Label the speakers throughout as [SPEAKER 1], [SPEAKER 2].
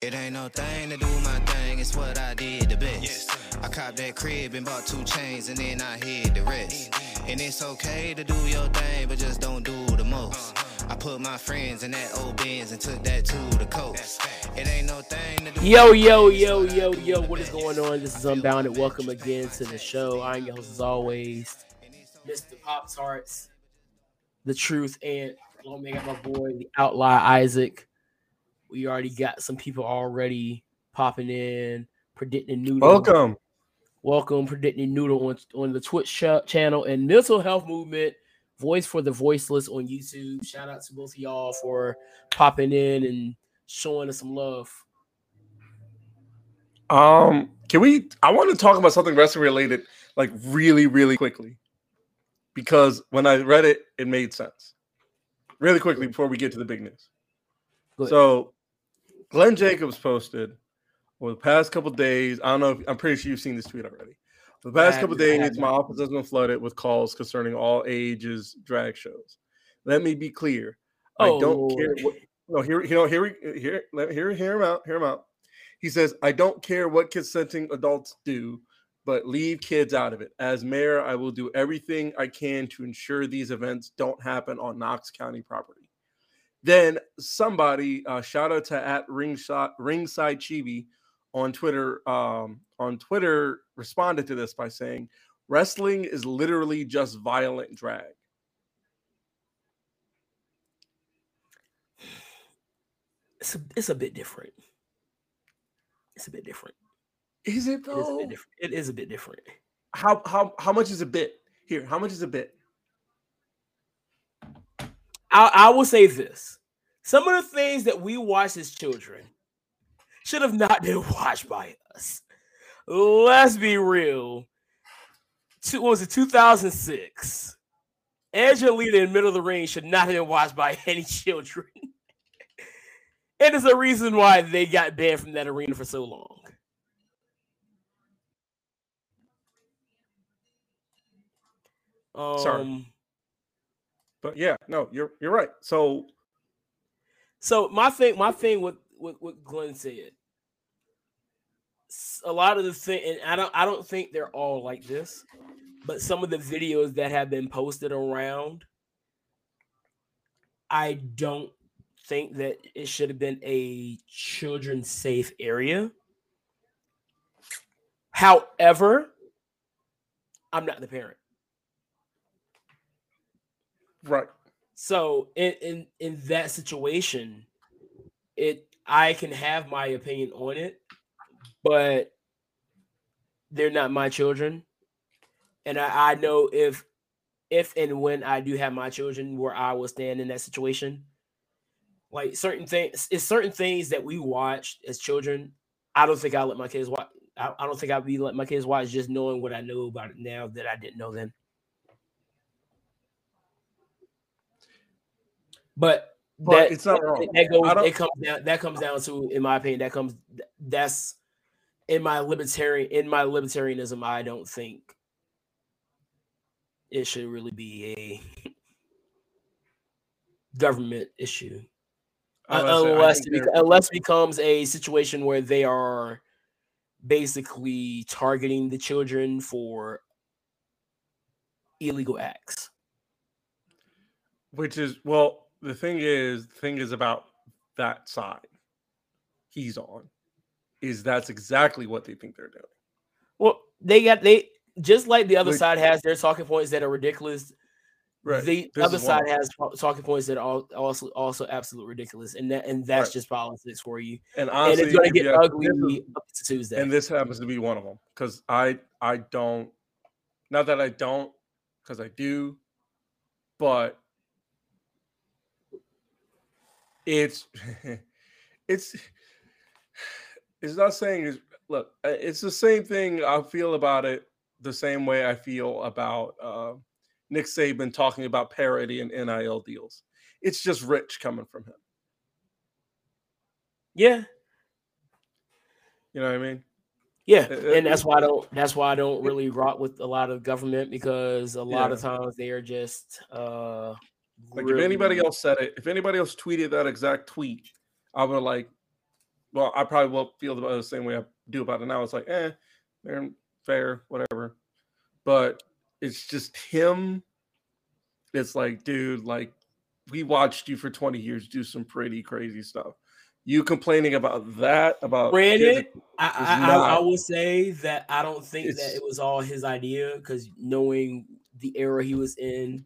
[SPEAKER 1] It ain't no thing to do my thing, it's what I did the best. I copped that crib and bought two chains and then I hid the rest. And it's okay to do your thing, but just don't do the most. I put my friends in that old Benz and took that to the coast. It ain't no thing to do.
[SPEAKER 2] Yo, yo, yo, yo, yo, what is going on? This is Unbounded. Welcome again to the show. I'm your host, as always, Mr. Pop Tarts, The Truth, and along me, I got my boy, the Outlaw Isaac. We already got some people already popping in, predicting noodle.
[SPEAKER 3] Welcome.
[SPEAKER 2] Welcome, predicting noodle on, on the Twitch ch- channel and mental health movement. Voice for the voiceless on YouTube. Shout out to both of y'all for popping in and showing us some love.
[SPEAKER 3] Um, can we? I want to talk about something wrestling related, like really, really quickly, because when I read it, it made sense. Really quickly before we get to the big news. So, Glenn Jacobs posted over the past couple days. I don't know. If, I'm pretty sure you've seen this tweet already. For the past
[SPEAKER 2] I
[SPEAKER 3] couple days, my office has been flooded with calls concerning all ages drag shows. Let me be clear. I
[SPEAKER 2] Oh,
[SPEAKER 3] don't care what. No, here, you know, here, we here, let hear, hear him out. Hear him out. He says, "I don't care what consenting adults do, but leave kids out of it. As mayor, I will do everything I can to ensure these events don't happen on Knox County property." Then somebody, uh, shout out to at ringside ringside chibi on Twitter. Um, on Twitter, responded to this by saying, "Wrestling is literally just violent drag."
[SPEAKER 2] it's a, it's a bit different. It's a bit different.
[SPEAKER 3] Is it
[SPEAKER 2] It is a
[SPEAKER 3] though?
[SPEAKER 2] bit different. It is a bit different.
[SPEAKER 3] How how how much is a bit? Here, how much is a bit?
[SPEAKER 2] I, I will say this: some of the things that we watched as children should have not been watched by us. Let's be real. Two, what was it 2006? Angelina in the middle of the ring should not have been watched by any children. and it's a reason why they got banned from that arena for so long. Um,
[SPEAKER 3] Sorry. But yeah, no, you're you're right. So
[SPEAKER 2] So my thing, my thing with with what Glenn said, a lot of the thing, and I don't, I don't think they're all like this, but some of the videos that have been posted around, I don't think that it should have been a children safe area. However, I'm not the parent.
[SPEAKER 3] Right.
[SPEAKER 2] So in in in that situation, it I can have my opinion on it, but they're not my children. And I, I know if if and when I do have my children where I will stand in that situation, like certain things it's certain things that we watched as children. I don't think I'll let my kids watch. I, I don't think I'll be let my kids watch just knowing what I know about it now that I didn't know then. But
[SPEAKER 3] But
[SPEAKER 2] that,
[SPEAKER 3] it's not wrong.
[SPEAKER 2] That goes. It comes down. That comes down to, in my opinion, that comes. That's in my libertarian. In my libertarianism, I don't think it should really be a government issue
[SPEAKER 3] I was gonna say, I
[SPEAKER 2] unless it, beca- unless it becomes a situation where they are basically targeting the children for illegal acts.
[SPEAKER 3] which is well, the thing is, the thing is about that side he's on, is that's exactly what they think they're doing.
[SPEAKER 2] Well, they got they just like the other
[SPEAKER 3] Which-
[SPEAKER 2] side has their talking points that are ridiculous.
[SPEAKER 3] Right.
[SPEAKER 2] The
[SPEAKER 3] This
[SPEAKER 2] other side has talking points that are also also absolute ridiculous, and that and that's
[SPEAKER 3] Right.
[SPEAKER 2] just politics for you.
[SPEAKER 3] and
[SPEAKER 2] and
[SPEAKER 3] honestly,
[SPEAKER 2] it's gonna get
[SPEAKER 3] you have-
[SPEAKER 2] ugly
[SPEAKER 3] is-
[SPEAKER 2] up to Tuesday.
[SPEAKER 3] and this happens to be one of them because I I don't not that I don't because I do, but it's it's it's not saying is look uh, it's the same thing I feel about it the same way I feel about uh, Nick Saban talking about parity and NIL deals. It's just rich coming from him.
[SPEAKER 2] yeah,
[SPEAKER 3] You know what I mean?
[SPEAKER 2] Yeah,
[SPEAKER 3] Uh, uh,
[SPEAKER 2] and that's why I don't. That's why I don't really rock with a lot of government because a lot of times they are just uh
[SPEAKER 3] Like if anybody
[SPEAKER 2] really-
[SPEAKER 3] else said it, if anybody else tweeted that exact tweet, I would like, well, I probably will feel about the same way I do about it now. It's like, eh, they're fair, whatever. But it's just him. It's like, dude, like we watched you for 20 years do some pretty crazy stuff. You complaining about that about
[SPEAKER 2] granted, I, I, I, I will say that I don't think that it was all his idea because knowing the era he was in,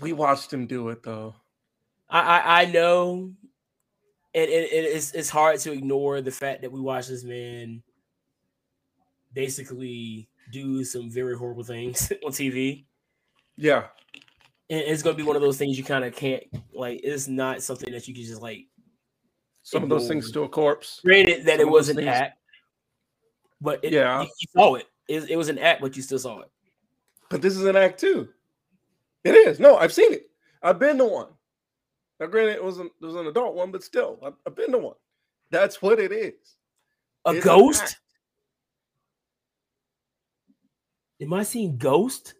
[SPEAKER 3] we watched him do it though.
[SPEAKER 2] I I, I know, and it, it's it's hard to ignore the fact that we watched this man basically do some very horrible things on TV.
[SPEAKER 3] Yeah,
[SPEAKER 2] and it's gonna be one of those things you kind of can't like. It's not something that you can just like
[SPEAKER 3] some of those things to a corpse.
[SPEAKER 2] Granted that Some it was an things... act, but it,
[SPEAKER 3] yeah,
[SPEAKER 2] you, you saw it. it. It was an act, but you still saw it.
[SPEAKER 3] But this is an act too. It is. No, I've seen it. I've been to one. Now, granted, it was an, it was an adult one, but still, I've, I've been to one. That's what it is.
[SPEAKER 2] A it's ghost? Am I seeing ghost?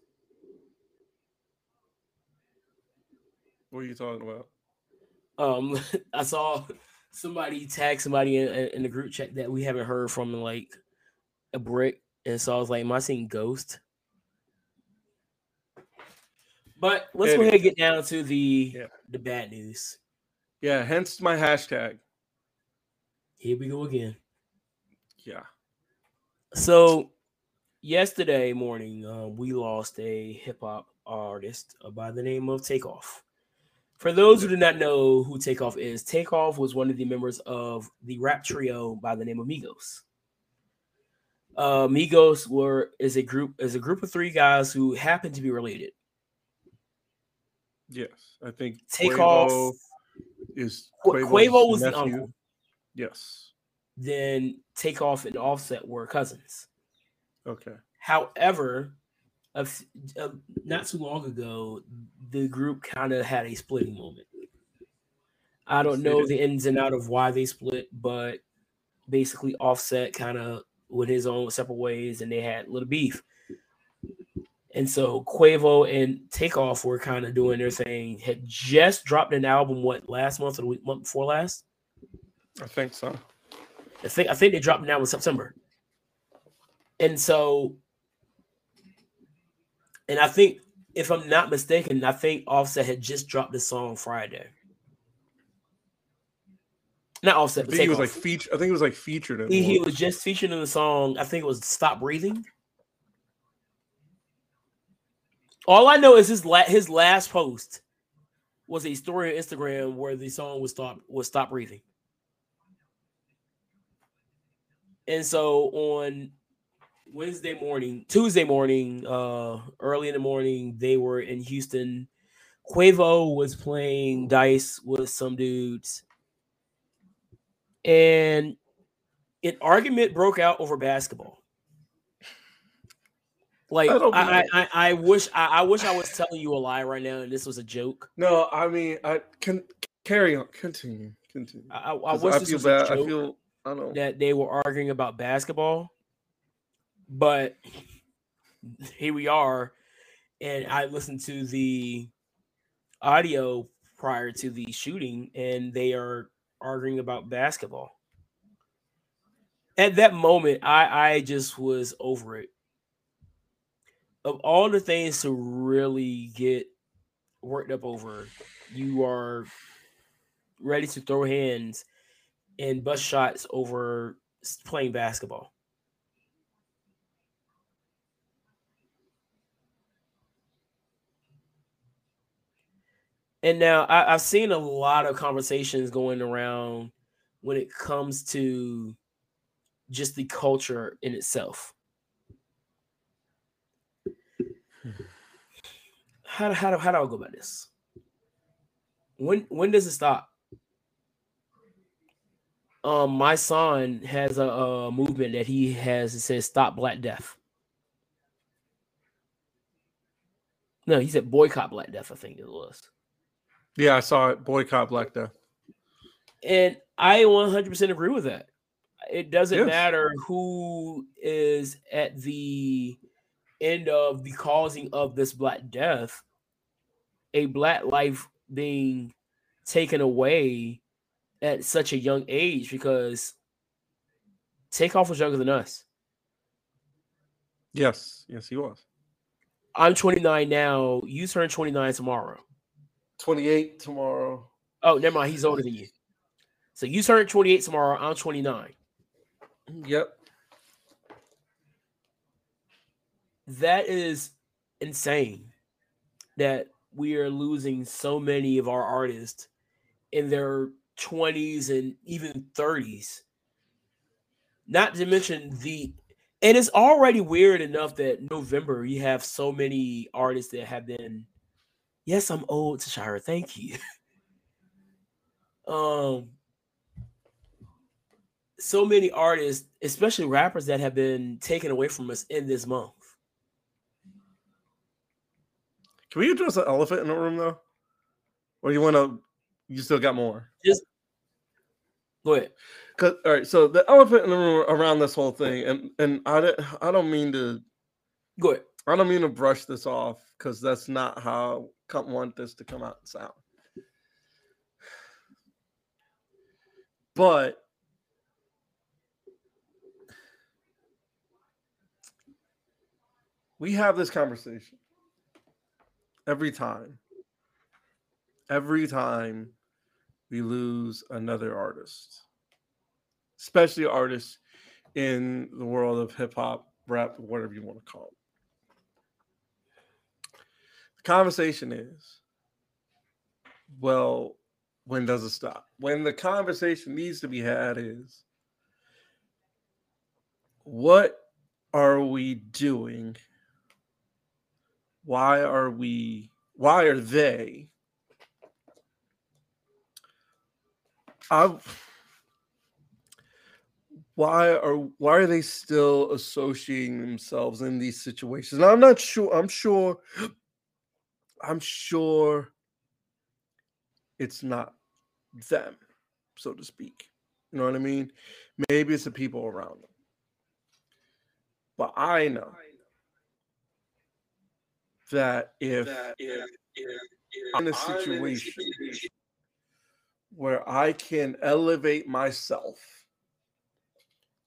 [SPEAKER 3] What are you talking about?
[SPEAKER 2] Um, I saw somebody tag somebody in, in, the group chat that we haven't heard from in like a brick, and so I was like, "Am I seeing ghost?" But let's go ahead and get down to the yeah. the bad news.
[SPEAKER 3] Yeah, hence my hashtag.
[SPEAKER 2] Here we go again.
[SPEAKER 3] Yeah.
[SPEAKER 2] So yesterday morning, uh, we lost a hip hop artist by the name of Takeoff. For those who do not know who Takeoff is, Takeoff was one of the members of the rap trio by the name of Migos. Uh, Migos were is a group is a group of three guys who happen to be related.
[SPEAKER 3] Yes, I think
[SPEAKER 2] Takeoff
[SPEAKER 3] is
[SPEAKER 2] Quavo's Quavo was nephew. the uncle.
[SPEAKER 3] Yes.
[SPEAKER 2] Then Takeoff and Offset were cousins.
[SPEAKER 3] Okay.
[SPEAKER 2] However, of, of not too long ago, the group kind of had a splitting moment. I don't know the ins and out of why they split, but basically Offset kind of went his own separate ways, and they had a little beef. And so Quavo and Takeoff were kind of doing their thing. Had just dropped an album, what last month or the week month before last?
[SPEAKER 3] I think so.
[SPEAKER 2] I think I think they dropped an album in September. And so and I think, if I'm not mistaken, I think Offset had just dropped the song Friday. Not Offset,
[SPEAKER 3] I think he was like featured. I think it was like featured. In
[SPEAKER 2] he, he was just featured in the song. I think it was "Stop Breathing." All I know is his la- his last post was a story on Instagram where the song was stop was "Stop Breathing." And so on Wednesday morning, Tuesday morning, uh, early in the morning, they were in Houston. Quavo was playing dice with some dudes, and an argument broke out over basketball. Like I, I, I, wish I, I wish I was telling you a lie right now, and this was a joke.
[SPEAKER 3] No, I mean I can carry on, continue, continue. I,
[SPEAKER 2] I wish I this was bad. a joke. I feel I don't know that they were arguing about basketball but here we are, and I listened to the audio prior to the shooting, and they are arguing about basketball. At that moment, I I just was over it. Of all the things to really get worked up over, you are ready to throw hands and bust shots over playing basketball. And now I, have seen a lot of conversations going around when it comes to just the culture in itself. How do, how do, how do I go about this? When when does it stop? Um, my son has a, a movement that he has. It says "Stop Black Death." No, he said boycott Black Death. I think it was.
[SPEAKER 3] Yeah, I saw it. Boycott Black Death.
[SPEAKER 2] And I 100% agree with that. It doesn't yes. matter who is at the end of the causing of this Black Death, a Black life being taken away at such a young age because Takeoff was younger than us.
[SPEAKER 3] Yes, yes, he was.
[SPEAKER 2] I'm 29 now. You turn 29 tomorrow.
[SPEAKER 3] 28 tomorrow.
[SPEAKER 2] Oh, never mind. He's older than you. So you turn 28 tomorrow. I'm 29.
[SPEAKER 3] Yep.
[SPEAKER 2] That is insane that we are losing so many of our artists in their 20s and even 30s. Not to mention the and it's already weird enough that November you have so many artists that have been yes, I'm old to Shire. Thank you. um so many artists, especially rappers that have been taken away from us in this month.
[SPEAKER 3] Can we address the elephant in the room though? Or you want to? You still got more?
[SPEAKER 2] Just go ahead.
[SPEAKER 3] Cause all right, so the elephant in the room around this whole thing, and and I don't, I don't mean to,
[SPEAKER 2] Go ahead.
[SPEAKER 3] I don't mean to brush this off because that's not how I want this to come out and sound. But we have this conversation every time. Every time we lose another artist, especially artists in the world of hip hop, rap, whatever you want to call it. The conversation is well, when does it stop? When the conversation needs to be had is what are we doing? Why are we, why are they? I, why are why are they still associating themselves in these situations? And I'm not sure. I'm sure. I'm sure it's not them, so to speak. You know what I mean? Maybe it's the people around them. But I know that if, I'm in a situation where I can elevate myself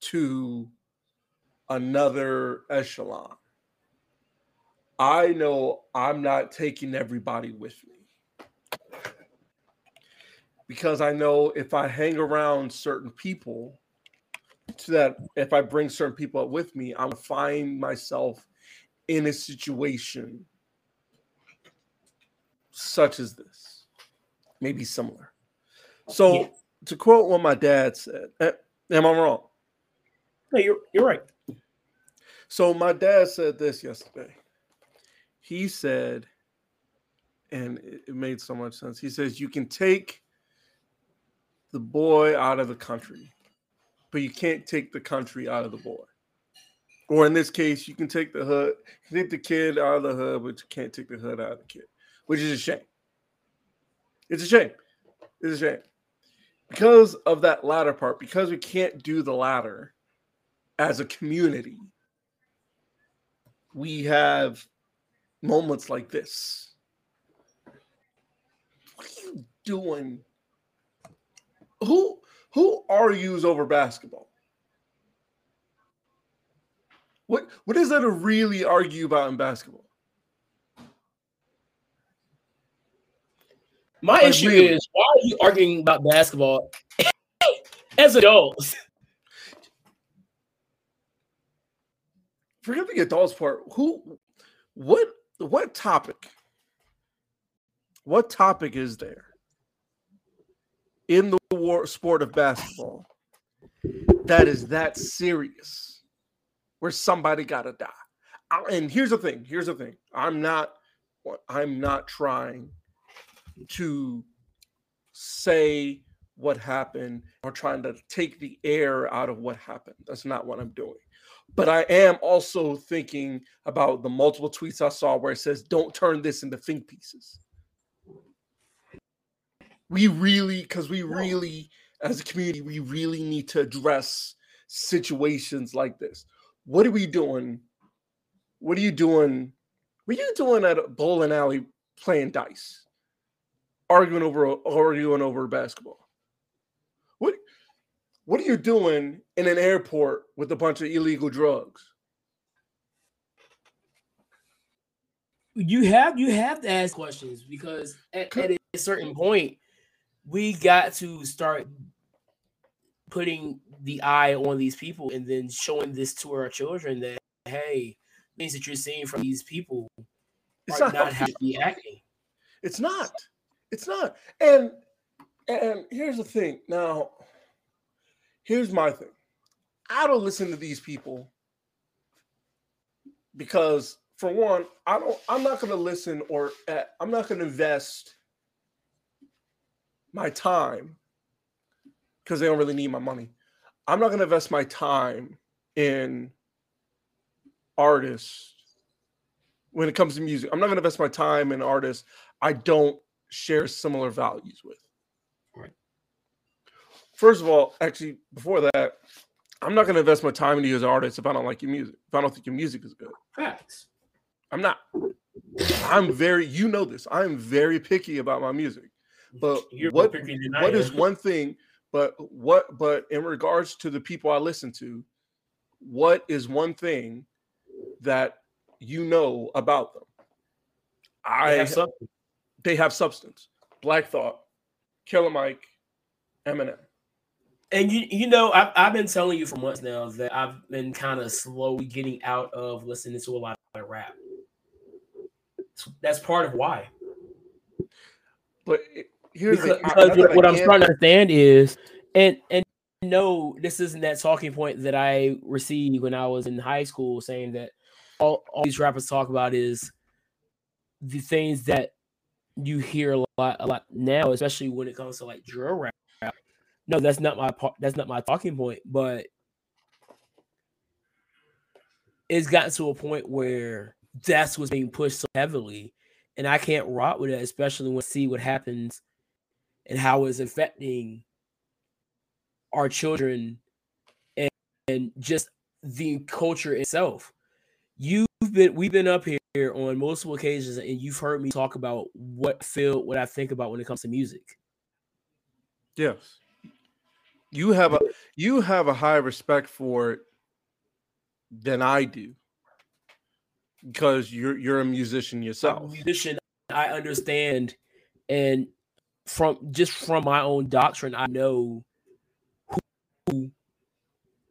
[SPEAKER 3] to another echelon, I know I'm not taking everybody with me. Because I know if I hang around certain people, to that if I bring certain people up with me, I'm gonna find myself in a situation such as this, maybe similar. So,
[SPEAKER 2] Yeah.
[SPEAKER 3] to quote what my dad said, eh, am I wrong?
[SPEAKER 2] No, you're you're right.
[SPEAKER 3] So my dad said this yesterday. He said, and it made so much sense. He says you can take the boy out of the country, but you can't take the country out of the boy. Or in this case, you can take the hood, take the kid out of the hood, but you can't take the hood out of the kid, which is a shame. It's a shame. It's a shame. Because of that latter part, because we can't do the latter as a community, we have moments like this. What are you doing? Who who argues over basketball? What what is there to really argue about in basketball?
[SPEAKER 2] My
[SPEAKER 3] Like,
[SPEAKER 2] issue
[SPEAKER 3] really?
[SPEAKER 2] is why are you arguing about basketball as adults?
[SPEAKER 3] Forget the adults part. Who what what topic? What topic is there in the war sport of basketball that is that serious where somebody gotta die? I- And here's the thing. Here's the thing. I'm not. I'm not trying to say what happened or trying to take the air out of what happened. That's not what I'm doing. But I am also thinking about the multiple tweets I saw where it says, don't turn this into think pieces. We really, because we really, as a community, we really need to address situations like this. What are we doing? What are you doing? What are you doing at a bowling alley playing dice? Arguing over arguing over basketball. What What are you doing in an airport with a bunch of illegal drugs?
[SPEAKER 2] You have you have to ask questions because at, at a certain point, we got to start putting the eye on these people and then showing this to our children that hey, things that you're seeing from these people
[SPEAKER 3] It's
[SPEAKER 2] are
[SPEAKER 3] not
[SPEAKER 2] not how
[SPEAKER 3] healthy.
[SPEAKER 2] to be acting.
[SPEAKER 3] It's not. It's not. And and here's the thing. Now, here's my thing. I don't listen to these people because for one, I don't I'm not going to listen or uh, I'm not going to invest my time because they don't really need my money. I'm not going to invest my time in artists when it comes to music. I'm not going to invest my time in artists I don't share similar values with.
[SPEAKER 2] Right.
[SPEAKER 3] First of all, actually, before that, I'm not going to invest my time into you as an artist if I don't like your music. If I don't think your music is good,
[SPEAKER 2] Facts.
[SPEAKER 3] I'm not. I'm very, you know this. I'm very picky about my music. But
[SPEAKER 2] You're
[SPEAKER 3] what
[SPEAKER 2] more picky than I
[SPEAKER 3] what is one thing? But what? But in regards to the people I listen to, what is one thing that you know about them? I
[SPEAKER 2] have something.
[SPEAKER 3] They have substance. Black Thought, Killer Mike, Eminem.
[SPEAKER 2] And you you know, I've, I've been telling you for months now that I've been kind of slowly getting out of listening to a lot of rap. That's part of why.
[SPEAKER 3] But here's
[SPEAKER 2] Because,
[SPEAKER 3] the
[SPEAKER 2] because what, what I'm starting to understand is, and and no, this isn't that talking point that I received when I was in high school, saying that all, all these rappers talk about is the things that you hear a lot a lot now, especially when it comes to like drill rap. No, that's not my part. That's not my talking point. But it's gotten to a point where that's what's being pushed so heavily, and I can't rot with it, especially when I see what happens and how it's affecting our children and, and just the culture itself. You've been we've been up here on multiple occasions and you've heard me talk about what feel what I think about when it comes to music.
[SPEAKER 3] Yes. You have a you have a high respect for it than I do. Because you're you're a musician
[SPEAKER 2] I'm a
[SPEAKER 3] yourself.
[SPEAKER 2] musician, I understand and from just from my own doctrine, I know who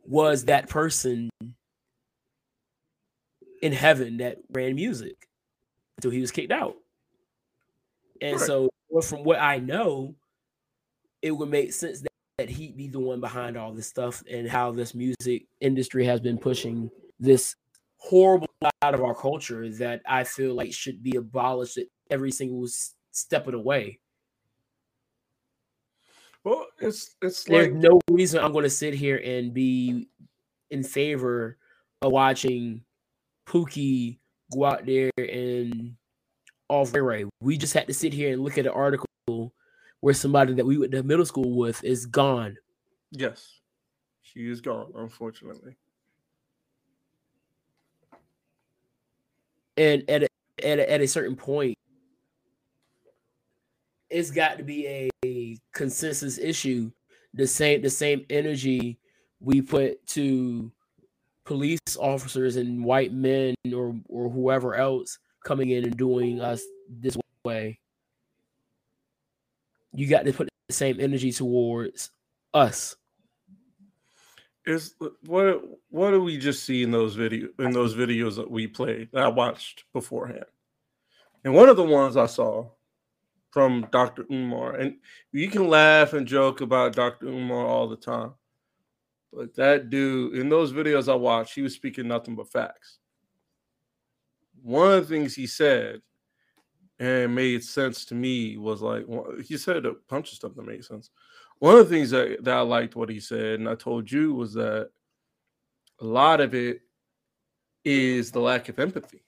[SPEAKER 2] was that person in heaven that ran music until he was kicked out. And
[SPEAKER 3] Right.
[SPEAKER 2] so, from what I know, it would make sense that, that he'd be the one behind all this stuff and how this music industry has been pushing this horrible out of our culture that I feel like should be abolished at every single step of the way.
[SPEAKER 3] Well, it's it's
[SPEAKER 2] There's
[SPEAKER 3] like
[SPEAKER 2] no reason I'm going to sit here and be in favor of watching Pookie go out there and off Ray Ray. We just had to sit here and look at an article where somebody that we went to middle school with is gone.
[SPEAKER 3] yes. She is gone, unfortunately.
[SPEAKER 2] and at a, at a, at a certain point, it's got to be a, a consensus issue. The same the same energy we put to police officers and white men or or whoever else coming in and doing us this way. You got to put the same energy towards us.
[SPEAKER 3] Is what what do we just see in those video in those videos that we played that I watched beforehand? And one of the ones I saw from Dr. Umar, and you can laugh and joke about Dr. Umar all the time, but that dude in those videos I watched, he was speaking nothing but facts. One of the things he said and made sense to me was like he said a bunch of stuff that made sense. One of the things that, that I liked what he said, and I told you, was that a lot of it is the lack of empathy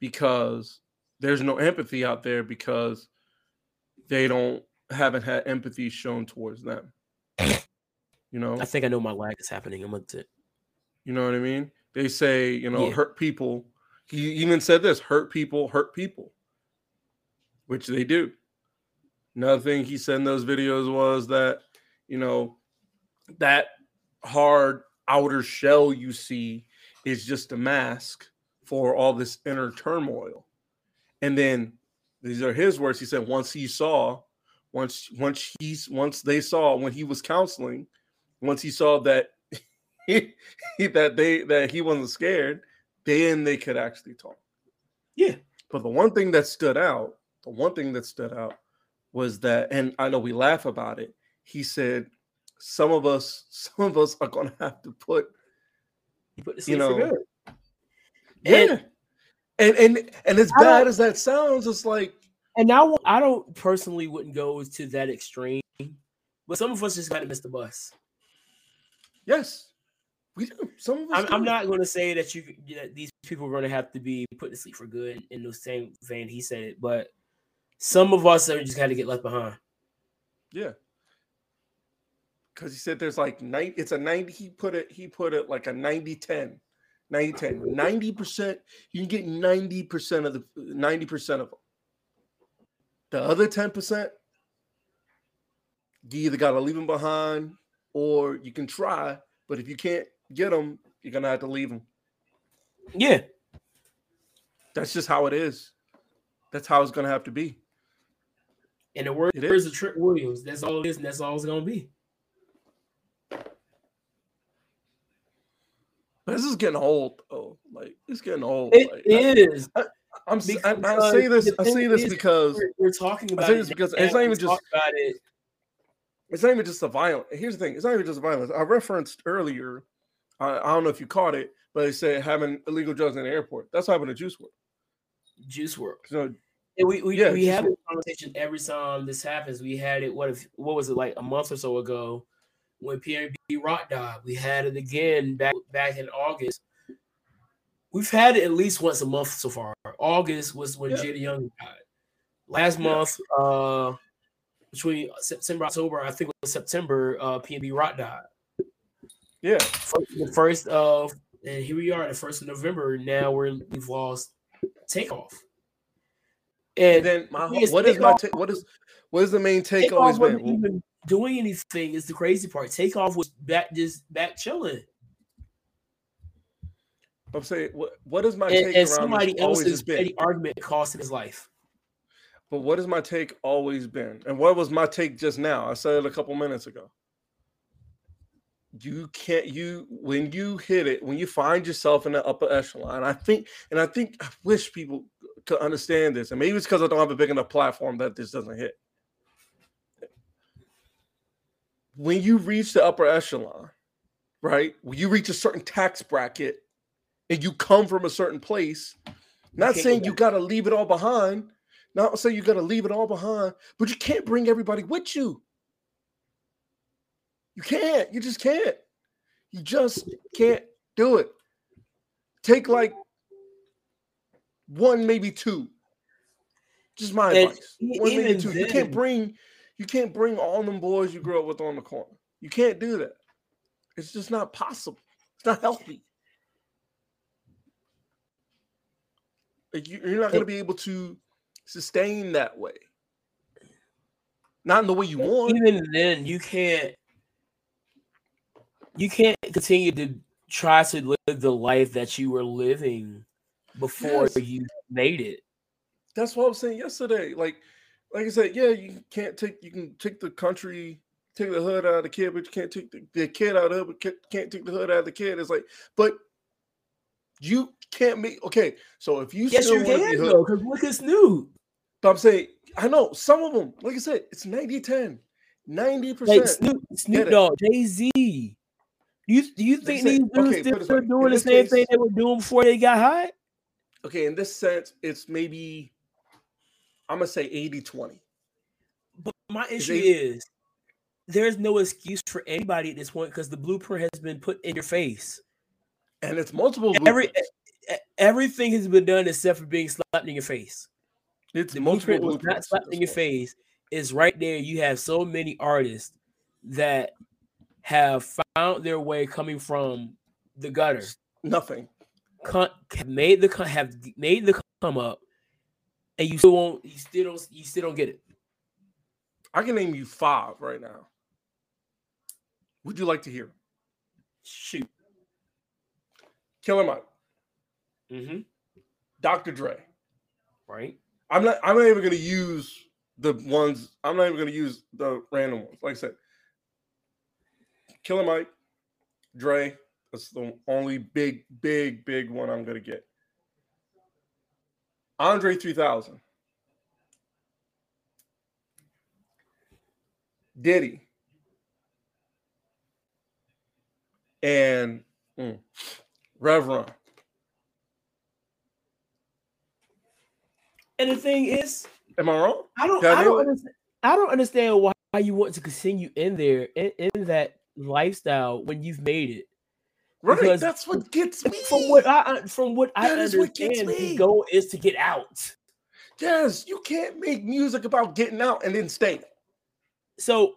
[SPEAKER 3] because there's no empathy out there because they don't haven't had empathy shown towards them. You know,
[SPEAKER 2] I think I know my lag is happening. I'm gonna t-
[SPEAKER 3] you know what I mean? They say, you know,
[SPEAKER 2] Yeah.
[SPEAKER 3] hurt people. He even said this hurt people, hurt people, which they do. Another thing he said in those videos was that, you know, that hard outer shell you see is just a mask for all this inner turmoil. And then these are his words. He said, once he saw, once once he's once they saw when he was counseling, once he saw that he, that they that he wasn't scared, then they could actually talk.
[SPEAKER 2] Yeah.
[SPEAKER 3] But the one thing that stood out, the one thing that stood out was that, and I know we laugh about it. He said, "Some of us, some of us are going to have to put,
[SPEAKER 2] But
[SPEAKER 3] you know,
[SPEAKER 2] yeah.
[SPEAKER 3] yeah, and and and as bad as that sounds, it's like,
[SPEAKER 2] And now I don't personally wouldn't go to that extreme, but some of us just got to miss the bus.
[SPEAKER 3] Yes, we do. Some of us.
[SPEAKER 2] I'm, I'm not going to say that you that these people are going to have to be put to sleep for good in the same vein he said it, but some of us are just got to get left behind.
[SPEAKER 3] Yeah. Because he said there's like nine, it's a 90, he put it, he put it like a 90 10. 90 10. 90%, you can get 90% of the 90% of them. The other 10%, you either got to leave them behind or you can try, but if you can't get them, you're going to have to leave them.
[SPEAKER 2] Yeah,
[SPEAKER 3] That's just how it is. That's how it's going to have to be.
[SPEAKER 2] and the words
[SPEAKER 3] It is.
[SPEAKER 2] of Trent Williams, that's all it is, and that's all it's going to be.
[SPEAKER 3] This is getting old, though. Like, it's getting old.
[SPEAKER 2] It
[SPEAKER 3] like, I-
[SPEAKER 2] is.
[SPEAKER 3] I'm, s- I, I
[SPEAKER 2] because
[SPEAKER 3] say this. I say this because
[SPEAKER 2] We're, talking about
[SPEAKER 3] say
[SPEAKER 2] it
[SPEAKER 3] this because it's not even just-
[SPEAKER 2] about it.
[SPEAKER 3] It's not even just the violence. Here's the thing: it's not even just a violence. I referenced earlier. I, I don't know if you caught it, but they said having illegal drugs in the airport. That's what happened to Juice WRLD.
[SPEAKER 2] Juice
[SPEAKER 3] WRLD. So
[SPEAKER 2] And we we,
[SPEAKER 3] Yeah,
[SPEAKER 2] we have this conversation every time this happens. We had it what if what was it like a month or so ago when PNB Rock died. We had it again back back in August. We've had it at least once a month so far. August was when
[SPEAKER 3] Yeah.
[SPEAKER 2] JayDaYoungan died. Last
[SPEAKER 3] Yeah.
[SPEAKER 2] month, uh between September October, I think it was September, uh PNB Rock died.
[SPEAKER 3] yeah,
[SPEAKER 2] The first of and here we are, the first of November. Now we're we've lost Takeoff.
[SPEAKER 3] and
[SPEAKER 2] And
[SPEAKER 3] then my
[SPEAKER 2] is,
[SPEAKER 3] what is my ta- what is what is the main take
[SPEAKER 2] Takeoff
[SPEAKER 3] always been?
[SPEAKER 2] wasn't even doing anything is the crazy part. Takeoff was back just back chilling.
[SPEAKER 3] I'm saying what what is my
[SPEAKER 2] And,
[SPEAKER 3] take
[SPEAKER 2] and
[SPEAKER 3] around
[SPEAKER 2] somebody else's argument cost him his life.
[SPEAKER 3] But what has my take always been? And what was my take just now? I said it a couple minutes ago. You can't you when you hit it, when you find yourself in the upper echelon. I think, and I think I wish people could understand this. And maybe it's because I don't have a big enough platform that this doesn't hit. When you reach the upper echelon, right? When you reach a certain tax bracket and you come from a certain place, not saying you gotta leave it all behind. Not saying you gotta leave it all behind, but you can't bring everybody with you. You can't. You just can't. You just can't do it. Take like one, maybe two. Just my
[SPEAKER 2] And
[SPEAKER 3] advice. One, maybe two. You can't bring. You can't bring all them boys you grew up with on the corner. You can't do that. It's just not possible. It's not healthy. Like you, you're not going to be able to sustain that way. Not in the way you want.
[SPEAKER 2] Even then, you can't you can't continue to try to live the life that you were living before
[SPEAKER 3] Yes.
[SPEAKER 2] you made it.
[SPEAKER 3] That's what I was saying yesterday. Like, like I said, yeah, you can't take you can take the country, take the hood out of the kid, but you can't take the, the kid out of hood, but can't take the hood out of the kid. It's like, but you can't make okay. So if you
[SPEAKER 2] Yes,
[SPEAKER 3] still
[SPEAKER 2] you can
[SPEAKER 3] be
[SPEAKER 2] though, because look at Snoop.
[SPEAKER 3] but I'm saying I know some of them, like I said, it's 90 10, 90
[SPEAKER 2] Like
[SPEAKER 3] percent.
[SPEAKER 2] Snoop, Snoop Dogg, Jay Z. Do you do you think these dudes
[SPEAKER 3] okay,
[SPEAKER 2] still
[SPEAKER 3] this
[SPEAKER 2] doing
[SPEAKER 3] in
[SPEAKER 2] the same thing they were doing before they got hot?
[SPEAKER 3] Okay, in this sense, it's maybe I'm gonna say 80 20.
[SPEAKER 2] But my issue
[SPEAKER 3] they-
[SPEAKER 2] is there's no excuse for anybody at this point because the blueprint has been put in your face.
[SPEAKER 3] And it's multiple
[SPEAKER 2] Every
[SPEAKER 3] blueprints.
[SPEAKER 2] everything has been done except for being slapped in your face.
[SPEAKER 3] It's
[SPEAKER 2] The
[SPEAKER 3] multiple
[SPEAKER 2] blueprint was not slapped in your face. Is right there. You have so many artists that have found their way coming from the gutter,
[SPEAKER 3] Nothing.
[SPEAKER 2] con- have made the con- have made the come up, and you still won't. You still don't. You still don't get it.
[SPEAKER 3] I can name you five right now. Would you like to hear?
[SPEAKER 2] Shoot.
[SPEAKER 3] Killer Mike,
[SPEAKER 2] Mm-hmm.
[SPEAKER 3] Dr. Dre.
[SPEAKER 2] Right.
[SPEAKER 3] I'm not. I'm not even going to use the ones. I'm not even going to use the random ones. Like I said, Killer Mike, Dre. That's the only big, big, big one I'm going to get. Andre 3000. Diddy. And mm, Reverend.
[SPEAKER 2] And the thing is,
[SPEAKER 3] Am I wrong?
[SPEAKER 2] I don't,
[SPEAKER 3] I
[SPEAKER 2] I
[SPEAKER 3] do
[SPEAKER 2] don't, understand, I don't understand why, you want to continue in there in, in that lifestyle when you've made it.
[SPEAKER 3] Right.
[SPEAKER 2] Because
[SPEAKER 3] that's what gets me.
[SPEAKER 2] From what I, uh, from what I
[SPEAKER 3] That what
[SPEAKER 2] understand, the goal is to get out.
[SPEAKER 3] Yes, you can't make music about getting out and then stay.
[SPEAKER 2] So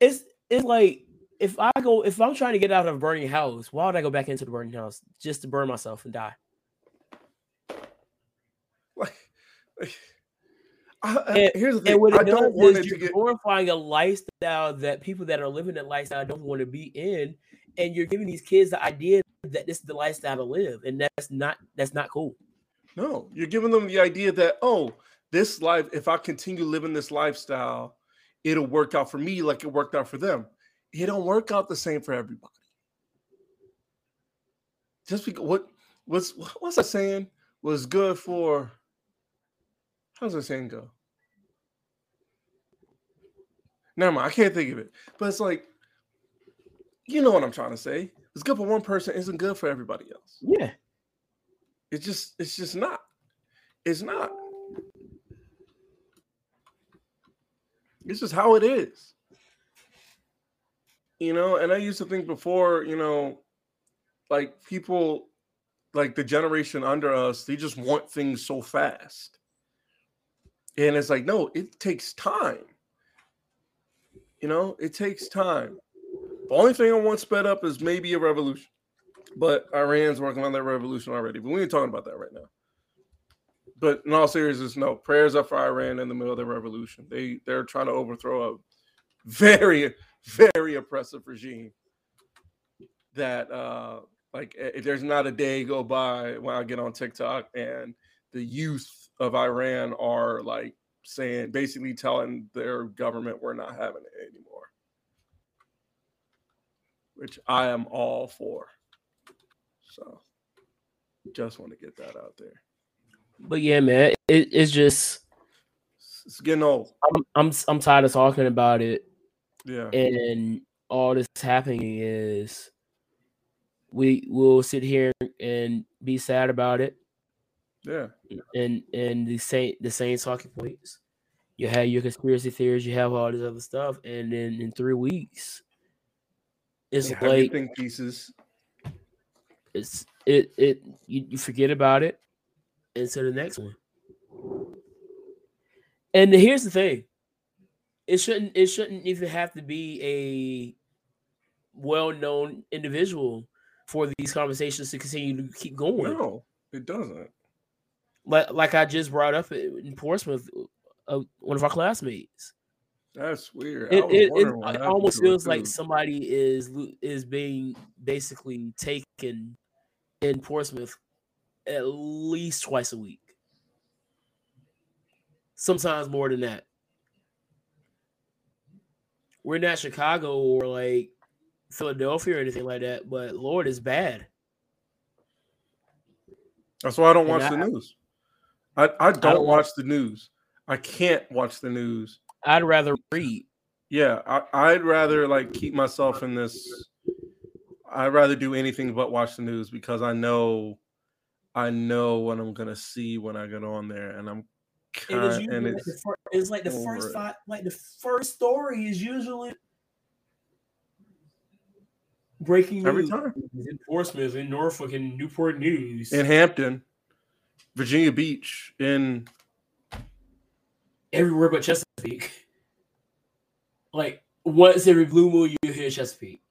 [SPEAKER 2] it's it's like if I go if I'm trying to get out of a burning house, why would I go back into the burning house just to burn myself and die?
[SPEAKER 3] Like, I,
[SPEAKER 2] And-
[SPEAKER 3] here's the thing. I don't want it
[SPEAKER 2] you're
[SPEAKER 3] to get.
[SPEAKER 2] glorifying a lifestyle that people that are living that lifestyle don't want to be in, and you're giving these kids the idea that this is the lifestyle to live, and that's not that's not cool.
[SPEAKER 3] No, you're giving them the idea that oh, this life. If I continue living this lifestyle, it'll work out for me like it worked out for them. It don't work out the same for everybody. Just because what what's what's that saying was good for? How's that saying go? Never mind, I can't think of it. But it's like, you know what I'm trying to say. It's good for one person, isn't good for everybody else.
[SPEAKER 2] Yeah,
[SPEAKER 3] It's just, it's just not. It's not. It's just how it is. You know, and I used to think before, you know, like people like the generation under us, they just want things so fast. And it's like, no, it takes time. You know, it takes time. The only thing I want sped up is maybe a revolution. But Iran's working on that revolution already. But we ain't talking about that right now. But in all seriousness, no prayers up for Iran in the middle of the revolution. They they're trying to overthrow a very very oppressive regime. That uh like eh, there's not a day go by when I get on TikTok and the youth of Iran are like saying basically telling their government we're not having it anymore. Which I am all for. So just want to get that out there.
[SPEAKER 2] but yeah, man, it, it's just
[SPEAKER 3] It's getting old.
[SPEAKER 2] I'm I'm I'm tired of talking about it,
[SPEAKER 3] Yeah.
[SPEAKER 2] and all this happening is we will sit here and be sad about it,
[SPEAKER 3] Yeah.
[SPEAKER 2] and and the same the same talking points. You have your conspiracy theories, you have all this other stuff, and then in three weeks, it's
[SPEAKER 3] your
[SPEAKER 2] like
[SPEAKER 3] think pieces.
[SPEAKER 2] it's it it you, you forget about it into the next one. And here's the thing. It shouldn't it shouldn't even have to be a well-known individual for these conversations to continue to keep going.
[SPEAKER 3] No, it doesn't.
[SPEAKER 2] Like like I just brought up in Portsmouth, uh, one of our classmates.
[SPEAKER 3] That's weird.
[SPEAKER 2] It, it, it, it almost feels like somebody is is being basically taken in Portsmouth at least twice a week. Sometimes more than that. We're not Chicago or like Philadelphia or anything like that, but Lord is bad.
[SPEAKER 3] That's why I don't watch
[SPEAKER 2] I-
[SPEAKER 3] the news. I, I don't,
[SPEAKER 2] don't
[SPEAKER 3] watch the news. I can't watch the news.
[SPEAKER 2] I'd rather read.
[SPEAKER 3] Yeah, I, I'd rather like keep myself in this. I'd rather do anything but watch the news because I know, I know what I'm gonna see when I get on there, and I'm
[SPEAKER 2] It is
[SPEAKER 3] and
[SPEAKER 2] usually like the fir- it's like the first
[SPEAKER 3] it.
[SPEAKER 2] five, like the first story is usually breaking news.
[SPEAKER 3] every time
[SPEAKER 2] in Portsmouth, in Norfolk, in Newport News.
[SPEAKER 3] in Hampton, Virginia Beach, in
[SPEAKER 2] everywhere but Chesapeake. Like once every blue moon, you hear Chesapeake.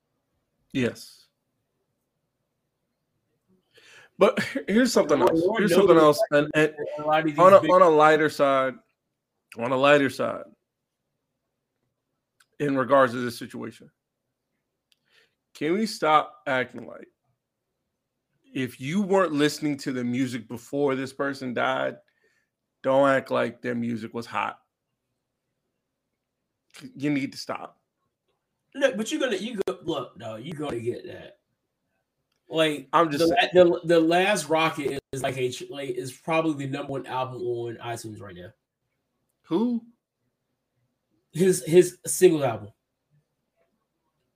[SPEAKER 3] yes. But here's something else. Here's something else, and, and
[SPEAKER 2] A lot of these
[SPEAKER 3] on a, on a lighter side, on a lighter side, in regards to this situation, Can we stop acting like if you weren't listening to the music before this person died, don't act like their music was hot. You need to stop.
[SPEAKER 2] Look, but you're gonna you go look, no, you're gonna get that. Like
[SPEAKER 3] I'm just
[SPEAKER 2] the, the, the last rocket is like a like is probably the number one album on iTunes right now.
[SPEAKER 3] Who
[SPEAKER 2] His his single album.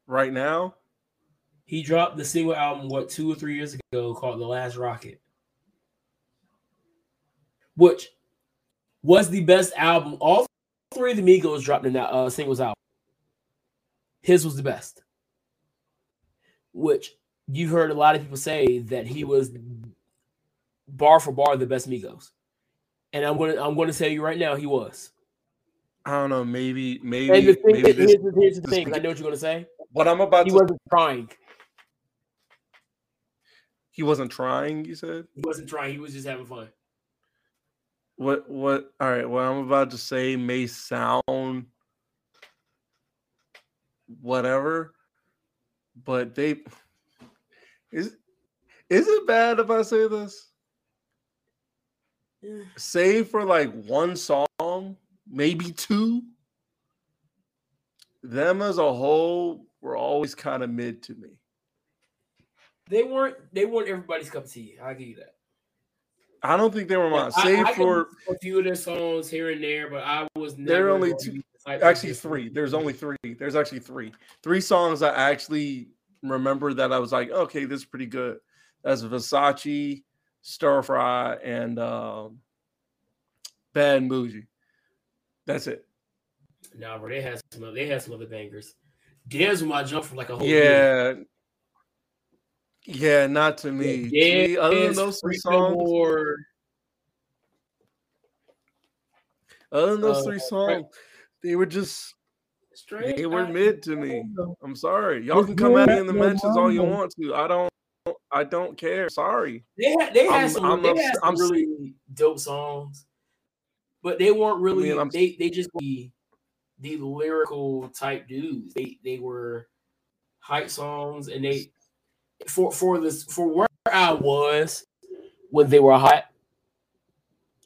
[SPEAKER 3] right now?
[SPEAKER 2] He dropped the single album what two or three years ago called The Last Rocket, which was the best album. All three of the Migos dropped in that uh, singles album. His was the best, which you've heard a lot of people say that he was bar for bar the best Migos, and I'm gonna I'm gonna tell you right now he was.
[SPEAKER 3] I don't know. Maybe maybe.
[SPEAKER 2] And
[SPEAKER 3] maybe
[SPEAKER 2] the thing,
[SPEAKER 3] maybe
[SPEAKER 2] is-
[SPEAKER 3] this,
[SPEAKER 2] here's, the- here's the
[SPEAKER 3] this-
[SPEAKER 2] thing. I know what you're gonna say.
[SPEAKER 3] what I'm about
[SPEAKER 2] He
[SPEAKER 3] to.
[SPEAKER 2] wasn't trying.
[SPEAKER 3] he wasn't trying. You said
[SPEAKER 2] He wasn't trying. He was just having fun.
[SPEAKER 3] what? What? All right. What I'm about to say may sound whatever, but they is is it bad if I say this? Save for like one song, maybe two. Them as a whole were always kind of mid to me.
[SPEAKER 2] They weren't. They weren't everybody's cup of tea. I'll give you that.
[SPEAKER 3] I don't think they were mine.
[SPEAKER 2] I-
[SPEAKER 3] Save
[SPEAKER 2] I can
[SPEAKER 3] for
[SPEAKER 2] a few of their songs here and there, but I was never.
[SPEAKER 3] There are only two-
[SPEAKER 2] be the type of
[SPEAKER 3] actually three. There's only three. There's actually three. Three songs I actually remember that I was like, okay, this is pretty good. That's Versace, Stir Fry, and um, Bad Bougie. That's it.
[SPEAKER 2] Nah, bro, they had some. They had some other bangers. Dez was my jump for like a whole year.
[SPEAKER 3] Yeah. Yeah, not to me. To
[SPEAKER 2] Yeah,
[SPEAKER 3] me, other than those three songs,
[SPEAKER 2] More,
[SPEAKER 3] other than those
[SPEAKER 2] uh,
[SPEAKER 3] three
[SPEAKER 2] right.
[SPEAKER 3] songs, they were just
[SPEAKER 2] Straight
[SPEAKER 3] they were
[SPEAKER 2] Outta
[SPEAKER 3] mid to me. I'm sorry. Y'all can come at me in the
[SPEAKER 2] no
[SPEAKER 3] mentions all you want to. I don't I don't care. Sorry.
[SPEAKER 2] They had they had
[SPEAKER 3] I'm-
[SPEAKER 2] some,
[SPEAKER 3] I'm
[SPEAKER 2] they
[SPEAKER 3] ups-
[SPEAKER 2] had some
[SPEAKER 3] I'm s-
[SPEAKER 2] really dope songs, but they weren't really.
[SPEAKER 3] I'm s-
[SPEAKER 2] they they just the the lyrical type dudes. They they were hype songs, and they for for this for where I was when they were hot.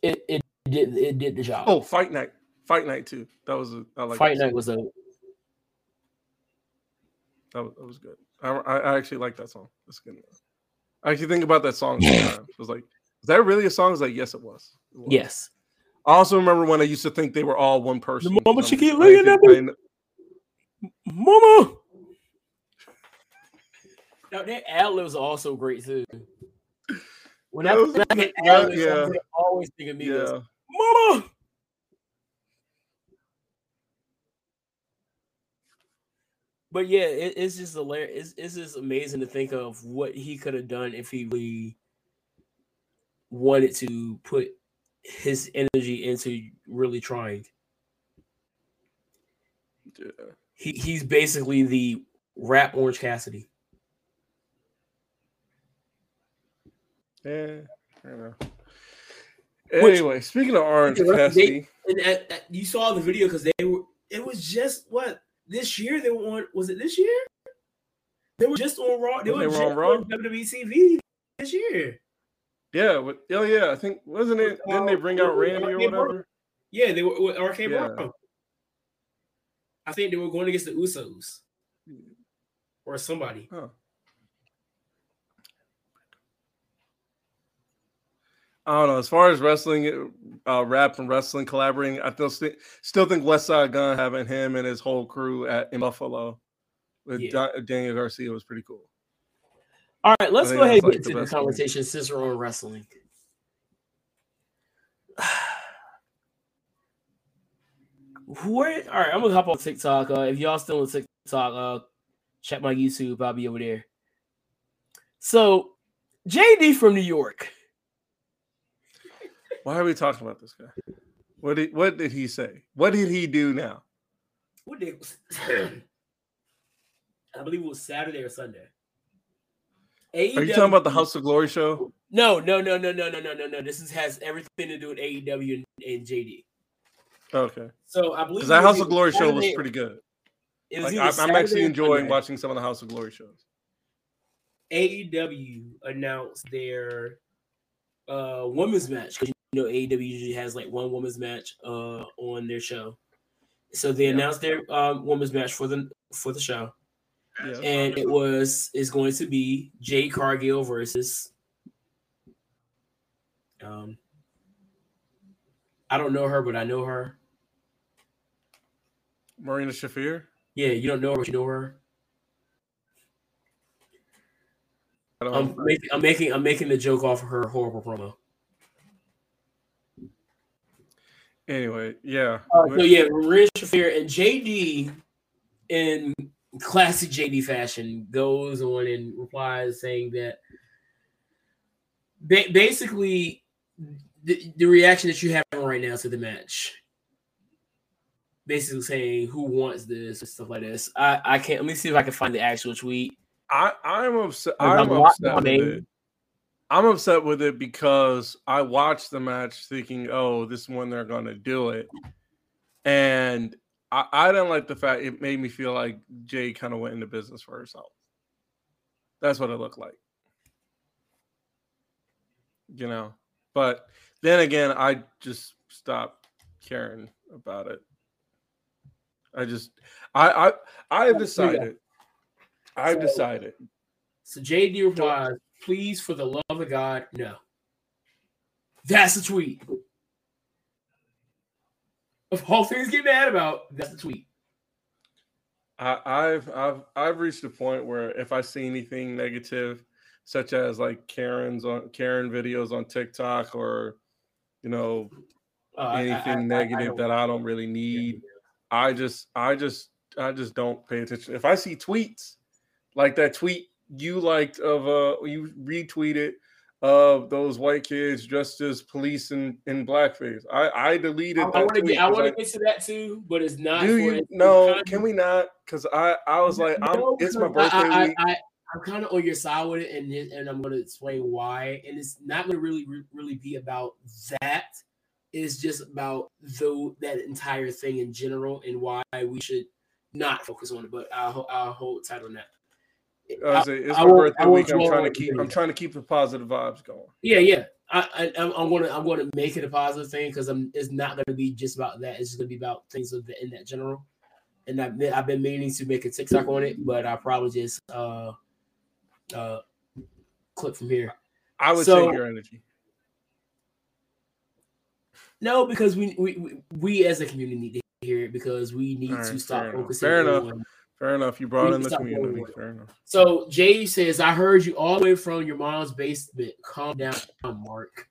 [SPEAKER 2] It it did it did the job.
[SPEAKER 3] Oh, Fight Night. Fight Night too. That was a I like
[SPEAKER 2] Fight
[SPEAKER 3] that
[SPEAKER 2] Night
[SPEAKER 3] song.
[SPEAKER 2] was a
[SPEAKER 3] That was, that was good. I, I I actually like that song. That's good. one. I actually think about that song sometimes. I was like, is that really a song? I was like, yes, it was. It was.
[SPEAKER 2] yes.
[SPEAKER 3] I also remember when I used to think they were all one person.
[SPEAKER 2] mama
[SPEAKER 3] Um,
[SPEAKER 2] she keep looking at me. Mama. Now that ad libs are also great too. When I,
[SPEAKER 3] That was
[SPEAKER 2] when I
[SPEAKER 3] good.
[SPEAKER 2] get
[SPEAKER 3] That-
[SPEAKER 2] ad libs,
[SPEAKER 3] yeah.
[SPEAKER 2] I'm always think of me.
[SPEAKER 3] Yeah.
[SPEAKER 2] Mama. But yeah, it, it's just hilarious. It's, it's just amazing to think of what he could have done if he really wanted to put his energy into really trying.
[SPEAKER 3] yeah.
[SPEAKER 2] He he's basically the rap Orange Cassidy.
[SPEAKER 3] Yeah. I don't know.
[SPEAKER 2] Which-
[SPEAKER 3] Anyway, speaking of Orange
[SPEAKER 2] the rest of the
[SPEAKER 3] Cassidy,
[SPEAKER 2] And uh, uh, you saw the video because they were. It was just what this year they were on. Was it this year? They were just on Raw. They,
[SPEAKER 3] They
[SPEAKER 2] were,
[SPEAKER 3] were on Raw?
[SPEAKER 2] on WWE TV this year.
[SPEAKER 3] yeah, but, oh yeah, I think wasn't it? Didn't they bring uh, out Randy or whatever?
[SPEAKER 2] Yeah, they were with RK
[SPEAKER 3] Yeah.
[SPEAKER 2] I think they were going against the Usos or somebody.
[SPEAKER 3] Huh. I don't know. As far as wrestling, uh, rap and wrestling collaborating, I still st- still think Westside Gunn having him and his whole crew at in Buffalo with
[SPEAKER 2] Yeah.
[SPEAKER 3] Da- Daniel Garcia was pretty cool.
[SPEAKER 2] All right, let's go ahead and
[SPEAKER 3] that's,
[SPEAKER 2] get
[SPEAKER 3] like, the
[SPEAKER 2] into the conversation since we're wrestling. Where? All right, I'm gonna hop on TikTok. Uh, if y'all still on TikTok, uh, check my YouTube. I'll be over there. So, JD from New York.
[SPEAKER 3] Why are we talking about this guy? What did what did he say? What did he do now?
[SPEAKER 2] What day? was- I believe it was Saturday or Sunday.
[SPEAKER 3] Are you talking about the House of Glory show?
[SPEAKER 2] No, no, no, no, no, no, no, no, no. This is, has everything to do with AEW and, and JD.
[SPEAKER 3] Okay,
[SPEAKER 2] So I believe
[SPEAKER 3] that House of Glory show was pretty good.
[SPEAKER 2] Was
[SPEAKER 3] Like, I'm, I'm actually enjoying watching some of the House of Glory shows.
[SPEAKER 2] AEW announced their uh women's match because you know AEW usually has like one women's match uh on their show. So they
[SPEAKER 3] Yeah.
[SPEAKER 2] announced their um women's match for the for the show.
[SPEAKER 3] Yeah.
[SPEAKER 2] And it was is going to be Jade Cargill versus um I don't know her, but I know her.
[SPEAKER 3] Marina Shafir.
[SPEAKER 2] Yeah, you don't know her, but you know her. I'm making I'm making I'm making the joke off of her horrible promo.
[SPEAKER 3] Anyway, yeah.
[SPEAKER 2] Uh, so yeah, Rich Shafir and JD in classic JD fashion goes on and replies saying that ba- basically the, the reaction that you have right now to the match. Basically saying who wants this and stuff like this. I, I can't let me see if I can find the actual tweet.
[SPEAKER 3] I I'm upset.
[SPEAKER 2] I'm
[SPEAKER 3] I'm upset
[SPEAKER 2] on
[SPEAKER 3] with
[SPEAKER 2] it.
[SPEAKER 3] it. I'm upset with it because I watched the match thinking, "Oh, this one they're going to do it," and I, I didn't like the fact it made me feel like Jay kind of went into business for herself. That's what it looked like, you know. But then again, I just stopped caring about it. I just, I, I, I've decided. I've
[SPEAKER 2] So-
[SPEAKER 3] decided.
[SPEAKER 2] So JD replies, please, for the love of God, no. That's the tweet. Of all things get mad about, that's the tweet.
[SPEAKER 3] I, I've I've I've reached a point where if I see anything negative, such as like Karen's on Karen videos on TikTok or you know
[SPEAKER 2] Uh, I- I-
[SPEAKER 3] anything
[SPEAKER 2] I- I- I
[SPEAKER 3] negative
[SPEAKER 2] don't-
[SPEAKER 3] that I don't really need, I just I just I just don't pay attention. If I see tweets like that tweet you liked of uh you retweeted of those white kids dressed as police in in blackface, I I deleted
[SPEAKER 2] I want to get, I want
[SPEAKER 3] I-
[SPEAKER 2] to get to that too, but it's not.
[SPEAKER 3] do you no? Can we not? Because I I was like, I'm,
[SPEAKER 2] No,
[SPEAKER 3] it's my birthday
[SPEAKER 2] I, I,
[SPEAKER 3] week.
[SPEAKER 2] I, I'm kind of on your side with it, and and I'm going to explain why. And it's not going to really really be about that. It's just about though that entire thing in general and why we should not focus on it. But I'll I'll hold tight on that.
[SPEAKER 3] I like, it's
[SPEAKER 2] I
[SPEAKER 3] my birthday
[SPEAKER 2] I won't
[SPEAKER 3] week. I'm trying to keep. I'm trying to keep the positive vibes going.
[SPEAKER 2] Yeah, yeah. I, I I'm- I'm gonna I'm gonna make it a positive thing because I'm it's not gonna be just about that. It's just gonna be about things of the, in that general. And I've been I've been meaning to make a TikTok on it, but I probably just uh uh clip from here.
[SPEAKER 3] I would
[SPEAKER 2] So-
[SPEAKER 3] take your energy.
[SPEAKER 2] No, because we we we, we as a community need to hear it because we need
[SPEAKER 3] right,
[SPEAKER 2] to stop
[SPEAKER 3] fair enough.
[SPEAKER 2] focusing
[SPEAKER 3] Fair enough. Fair enough. You brought in the community.
[SPEAKER 2] going with it.
[SPEAKER 3] Fair enough.
[SPEAKER 2] So Jay says, I heard you all the way from your mom's basement. Calm down, Mark.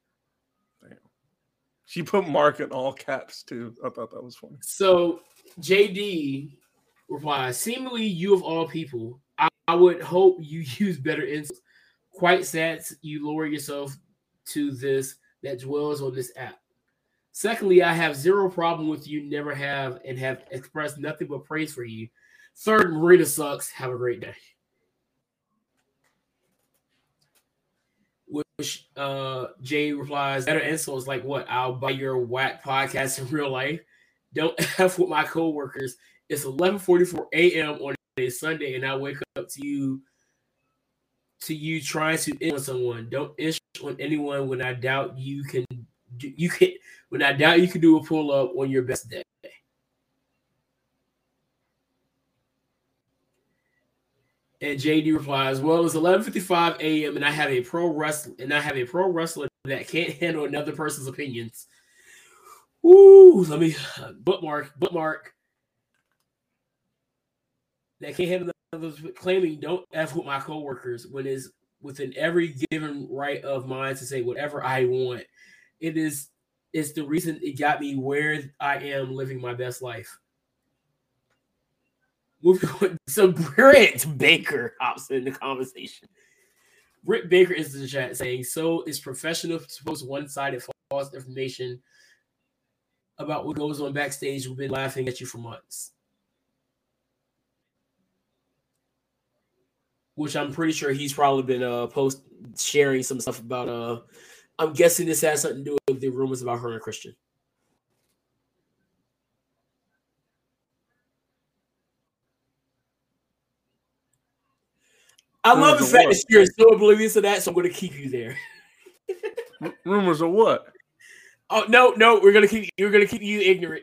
[SPEAKER 3] She put Mark in all caps too. I thought that was funny.
[SPEAKER 2] So JD replies, seemingly you of all people, I, I would hope you use better insults. Quite sad you lower yourself to this that dwells on this app. Secondly, I have zero problem with you, never have, and have expressed nothing but praise for you. Third, Marina sucks. Have a great day. Which uh Jay replies, better insults like what? I'll buy your whack podcast in real life. Don't f with my coworkers. It's 11:44 a.m. on a Sunday, and I wake up to you to you trying to ish on someone. Don't ish on anyone when I doubt you can. You can when I doubt you can do a pull up on your best day. And JD replies, "Well, it's 11:55 a.m. and I have a pro wrestler and I have a pro wrestler that can't handle another person's opinions." Woo! Let me bookmark bookmark. That can't handle others claiming don't f with my coworkers when is within every given right of mine to say whatever I want. It is it's the reason it got me where I am living my best life. Moving on. So Britt Baker hops in the conversation. Britt Baker is in the chat saying, "So is professional to post one-sided false information about what goes on backstage. We've been laughing at you for months." Which I'm pretty sure he's probably been uh post sharing some stuff about uh I'm guessing this has something to do with the rumors about her and Christian. I love the fact that you're so oblivious to that, so I'm going to keep you there.
[SPEAKER 3] rumors of what?
[SPEAKER 2] Oh no, no, we're gonna keep you're gonna keep you ignorant.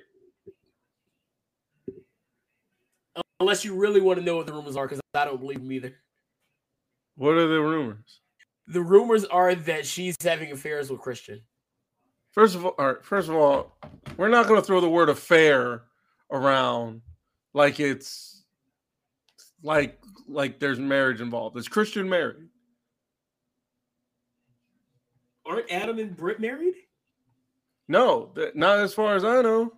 [SPEAKER 2] Unless you really want to know what the rumors are, because I don't believe them either.
[SPEAKER 3] What are the rumors?
[SPEAKER 2] The rumors are that she's having affairs with Christian.
[SPEAKER 3] First of all, all right, first of all, we're not gonna throw the word affair around like it's like like there's marriage involved. Is Christian married?
[SPEAKER 2] Aren't Adam and Britt married?
[SPEAKER 3] No, not as far as I know.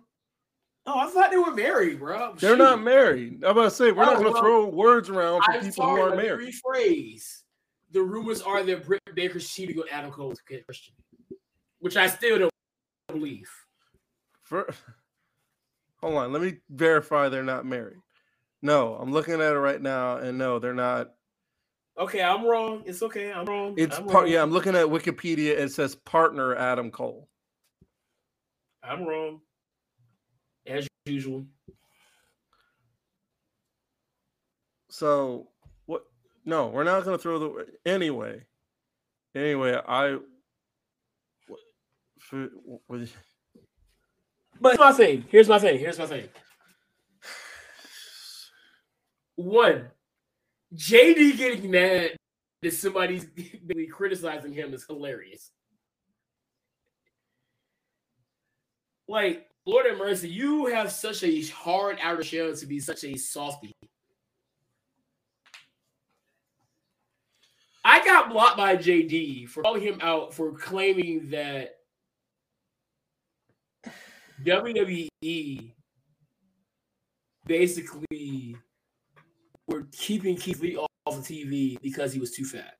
[SPEAKER 2] Oh, I thought they were married, bro.
[SPEAKER 3] They're Shoot. not married. I'm about to say we're oh, not going to throw words around for I'm people sorry, who aren't married.
[SPEAKER 2] Rephrase. The rumors are that Britt Baker's cheating on Adam Cole Christian, which I still don't believe.
[SPEAKER 3] For, hold on, let me verify they're not married. No, I'm looking at it right now, and no, they're not.
[SPEAKER 2] Okay, I'm wrong. It's okay. I'm wrong.
[SPEAKER 3] It's
[SPEAKER 2] I'm
[SPEAKER 3] part.
[SPEAKER 2] Wrong.
[SPEAKER 3] Yeah, I'm looking at Wikipedia. It says partner Adam Cole.
[SPEAKER 2] I'm wrong, as usual.
[SPEAKER 3] So what? No, we're not going to throw the anyway. Anyway, I. For, with,
[SPEAKER 2] but here's my thing. Here's my thing. Here's my thing. One, JD getting mad that somebody's criticizing him is hilarious. Like, Lord have mercy, you have such a hard outer shell to be such a softy. I got blocked by JD for calling him out for claiming that WWE basically were keeping Keith Lee off the TV because he was too fat.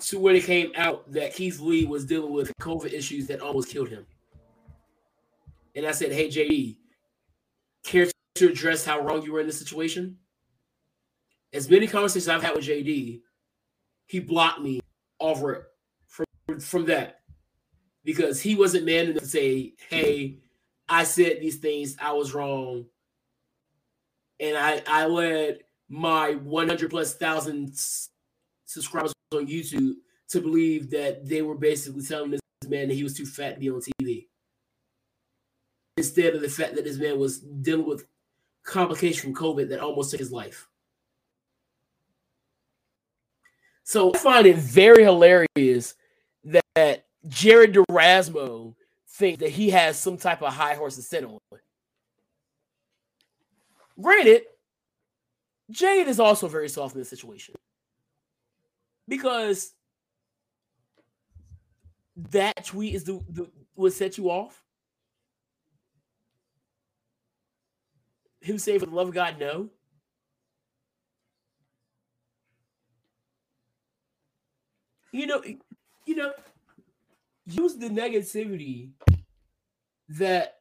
[SPEAKER 2] So when it came out that Keith Lee was dealing with COVID issues that almost killed him. And I said, Hey JD, care to address how wrong you were in this situation? As many conversations I've had with JD, he blocked me over from from that because he wasn't man enough to say, Hey, I said these things, I was wrong. And I, I led my 100 plus thousand subscribers on YouTube to believe that they were basically telling this man that he was too fat to be on TV. Instead of the fact that this man was dealing with complications from COVID that almost took his life. So I find it very hilarious that Jared Durasmo think that he has some type of high horse to sit on. Granted, Jade is also very soft in this situation because that tweet is the, the what set you off. Him saying, "For the love of God, no." You know, you know, use the negativity that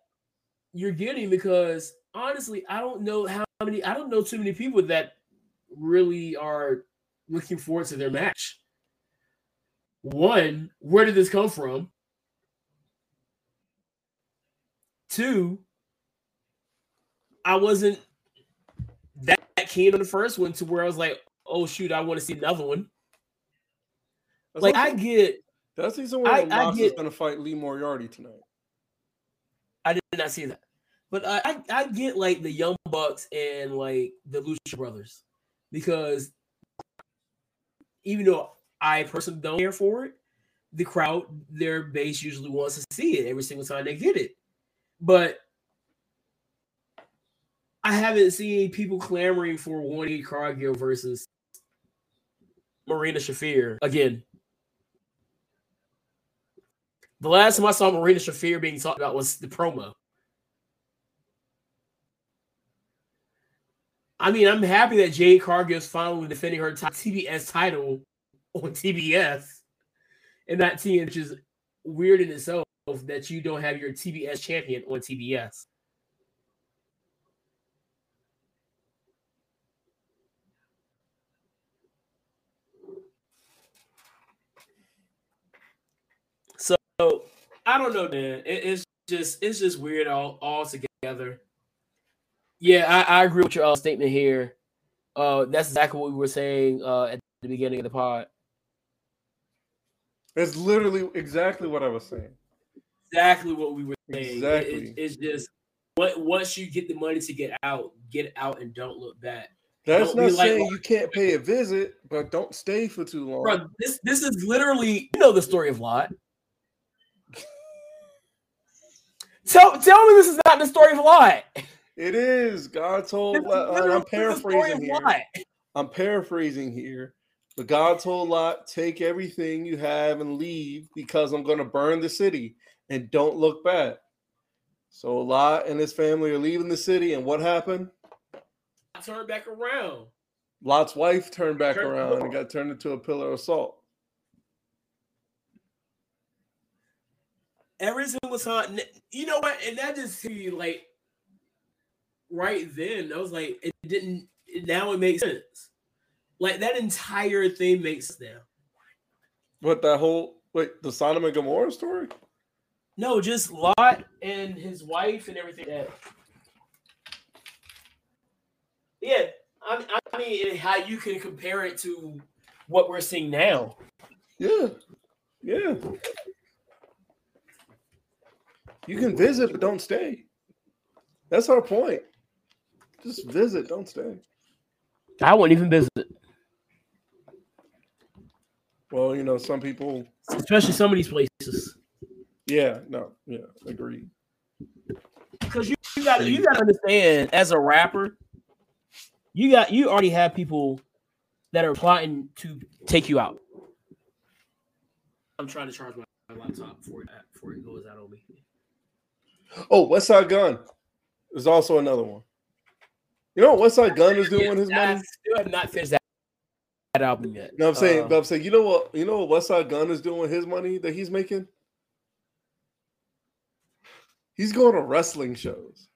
[SPEAKER 2] you're getting because honestly, I don't know how many I don't know too many people that really are looking forward to their match. One, where did this come from? Two, I wasn't that keen on the first one to where I was like, oh shoot, I want to see another one. like I get
[SPEAKER 3] did the reason why Mox is going to fight Lee Moriarty tonight?
[SPEAKER 2] I did not see that, but I, I, I get like the Young Bucks and like the Lucha Brothers because even though I personally don't care for it, the crowd, their base usually wants to see it every single time they get it. But I haven't seen people clamoring for Warney Cargill versus Marina Shafir again. The last time I saw Marina Shafir being talked about was the promo. I mean, I'm happy that Jade Cargill is finally defending her TBS title on TBS and that team, which is weird in itself that you don't have your TBS champion on TBS. So I don't know, man. It, it's just it's just weird all all together. Yeah, I, I agree with your uh, statement here. Uh, that's exactly what we were saying uh, at the beginning of the pod.
[SPEAKER 3] It's literally exactly what I was saying.
[SPEAKER 2] Exactly what we were saying.
[SPEAKER 3] Exactly.
[SPEAKER 2] It- it- it's just what once you get the money to get out, get out and don't look back.
[SPEAKER 3] That's
[SPEAKER 2] Don't
[SPEAKER 3] not
[SPEAKER 2] like-
[SPEAKER 3] saying you can't pay a visit, but don't stay for too long.
[SPEAKER 2] Bro, this this is literally you know the story of Lot. Tell tell me this is not the story of Lot.
[SPEAKER 3] It is. God told.
[SPEAKER 2] Is
[SPEAKER 3] uh,
[SPEAKER 2] Lot-
[SPEAKER 3] I'm
[SPEAKER 2] the story of
[SPEAKER 3] paraphrasing here.
[SPEAKER 2] Lot.
[SPEAKER 3] I'm paraphrasing here. But God told Lot, take everything you have and leave because I'm going to burn the city and don't look back. So Lot and his family are leaving the city. And what happened?
[SPEAKER 2] I turned back around.
[SPEAKER 3] Lot's wife turned back
[SPEAKER 2] Turned
[SPEAKER 3] around and got turned into a pillar of salt.
[SPEAKER 2] Every single time. You know what? And that just hit me like right then. I was like, it didn't. Now it makes sense. Like that entire thing makes sense now.
[SPEAKER 3] What that whole like the Sodom and Gomorrah story?
[SPEAKER 2] No, just Lot and his wife and everything. That. Yeah, I, I mean, how you can compare it to what we're seeing now.
[SPEAKER 3] Yeah. Yeah. You can visit, but don't stay. That's our point. Just visit, don't stay.
[SPEAKER 2] I wouldn't even visit,
[SPEAKER 3] Well, you know, some people,
[SPEAKER 2] especially some of these places.
[SPEAKER 3] yeah, no, yeah, agreed.
[SPEAKER 2] because you, you got you got to understand as a rapper, you got you already have people that are plotting to take you out. I'm trying to charge my, my laptop before it before it goes out on me.
[SPEAKER 3] Oh, Westside Gunn is also another one. You know what Westside Gunn is doing with his
[SPEAKER 2] I
[SPEAKER 3] money?
[SPEAKER 2] still have not finished that, that album yet.
[SPEAKER 3] No, I'm saying,
[SPEAKER 2] Uh,
[SPEAKER 3] but I'm saying, you know what? You know what Westside Gunn is doing with his money that he's making? He's going to wrestling shows.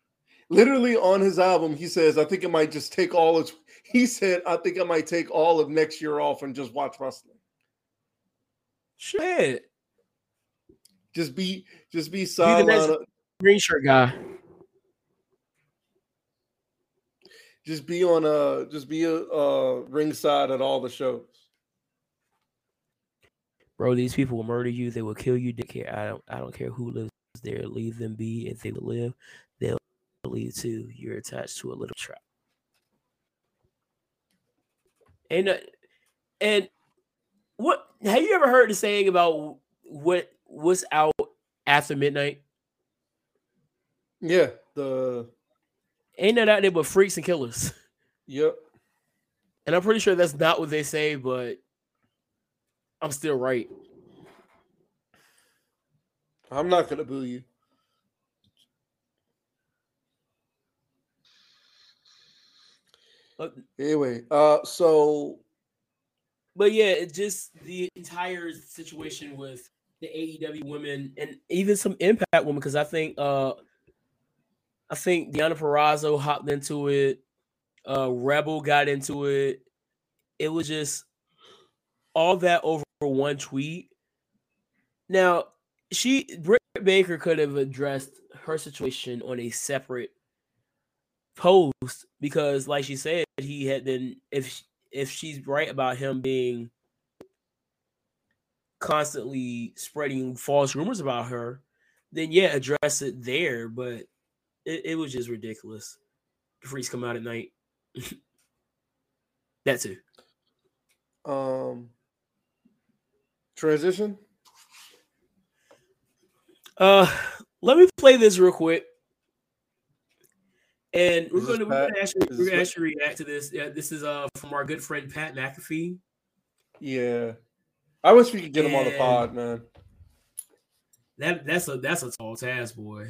[SPEAKER 3] Literally on his album, he says, "I think it might just take all of." He said, "I think I might take all of next year off and just watch wrestling.
[SPEAKER 2] shit,
[SPEAKER 3] Just be, just be sideline,
[SPEAKER 2] green shirt guy.
[SPEAKER 3] just be on a, just be a uh, ringside at all the shows."
[SPEAKER 2] Bro, these people will murder you. They will kill you. They care. I don't. I don't care who lives there. Leave them be. If they live, they'll leave too. You're attached to a little trap. And uh, and what have you ever heard the saying about what what's out after midnight?
[SPEAKER 3] Yeah, the
[SPEAKER 2] Ain't that out there but freaks and killers?
[SPEAKER 3] yep.
[SPEAKER 2] And I'm pretty sure that's not what they say, but I'm still right.
[SPEAKER 3] I'm not gonna boo you. Anyway, uh, so
[SPEAKER 2] But yeah, it just the entire situation with the AEW women and even some Impact women, because I think uh I think Deonna Purrazzo hopped into it, uh Rebel got into it. It was just all that over one tweet. Now, she Britt Baker could have addressed her situation on a separate post because, like she said, he had been if if she's right about him being constantly spreading false rumors about her, then yeah, address it there. But it, it was just ridiculous. The freaks come out at night. that too.
[SPEAKER 3] um, transition.
[SPEAKER 2] Uh, let me play this real quick. And we're gonna, we're gonna actually
[SPEAKER 3] Is
[SPEAKER 2] we're gonna actually react to this. Yeah, this is uh from our good friend Pat McAfee.
[SPEAKER 3] Yeah, I wish we could get him on the pod, man.
[SPEAKER 2] That that's a that's a tall task, boy.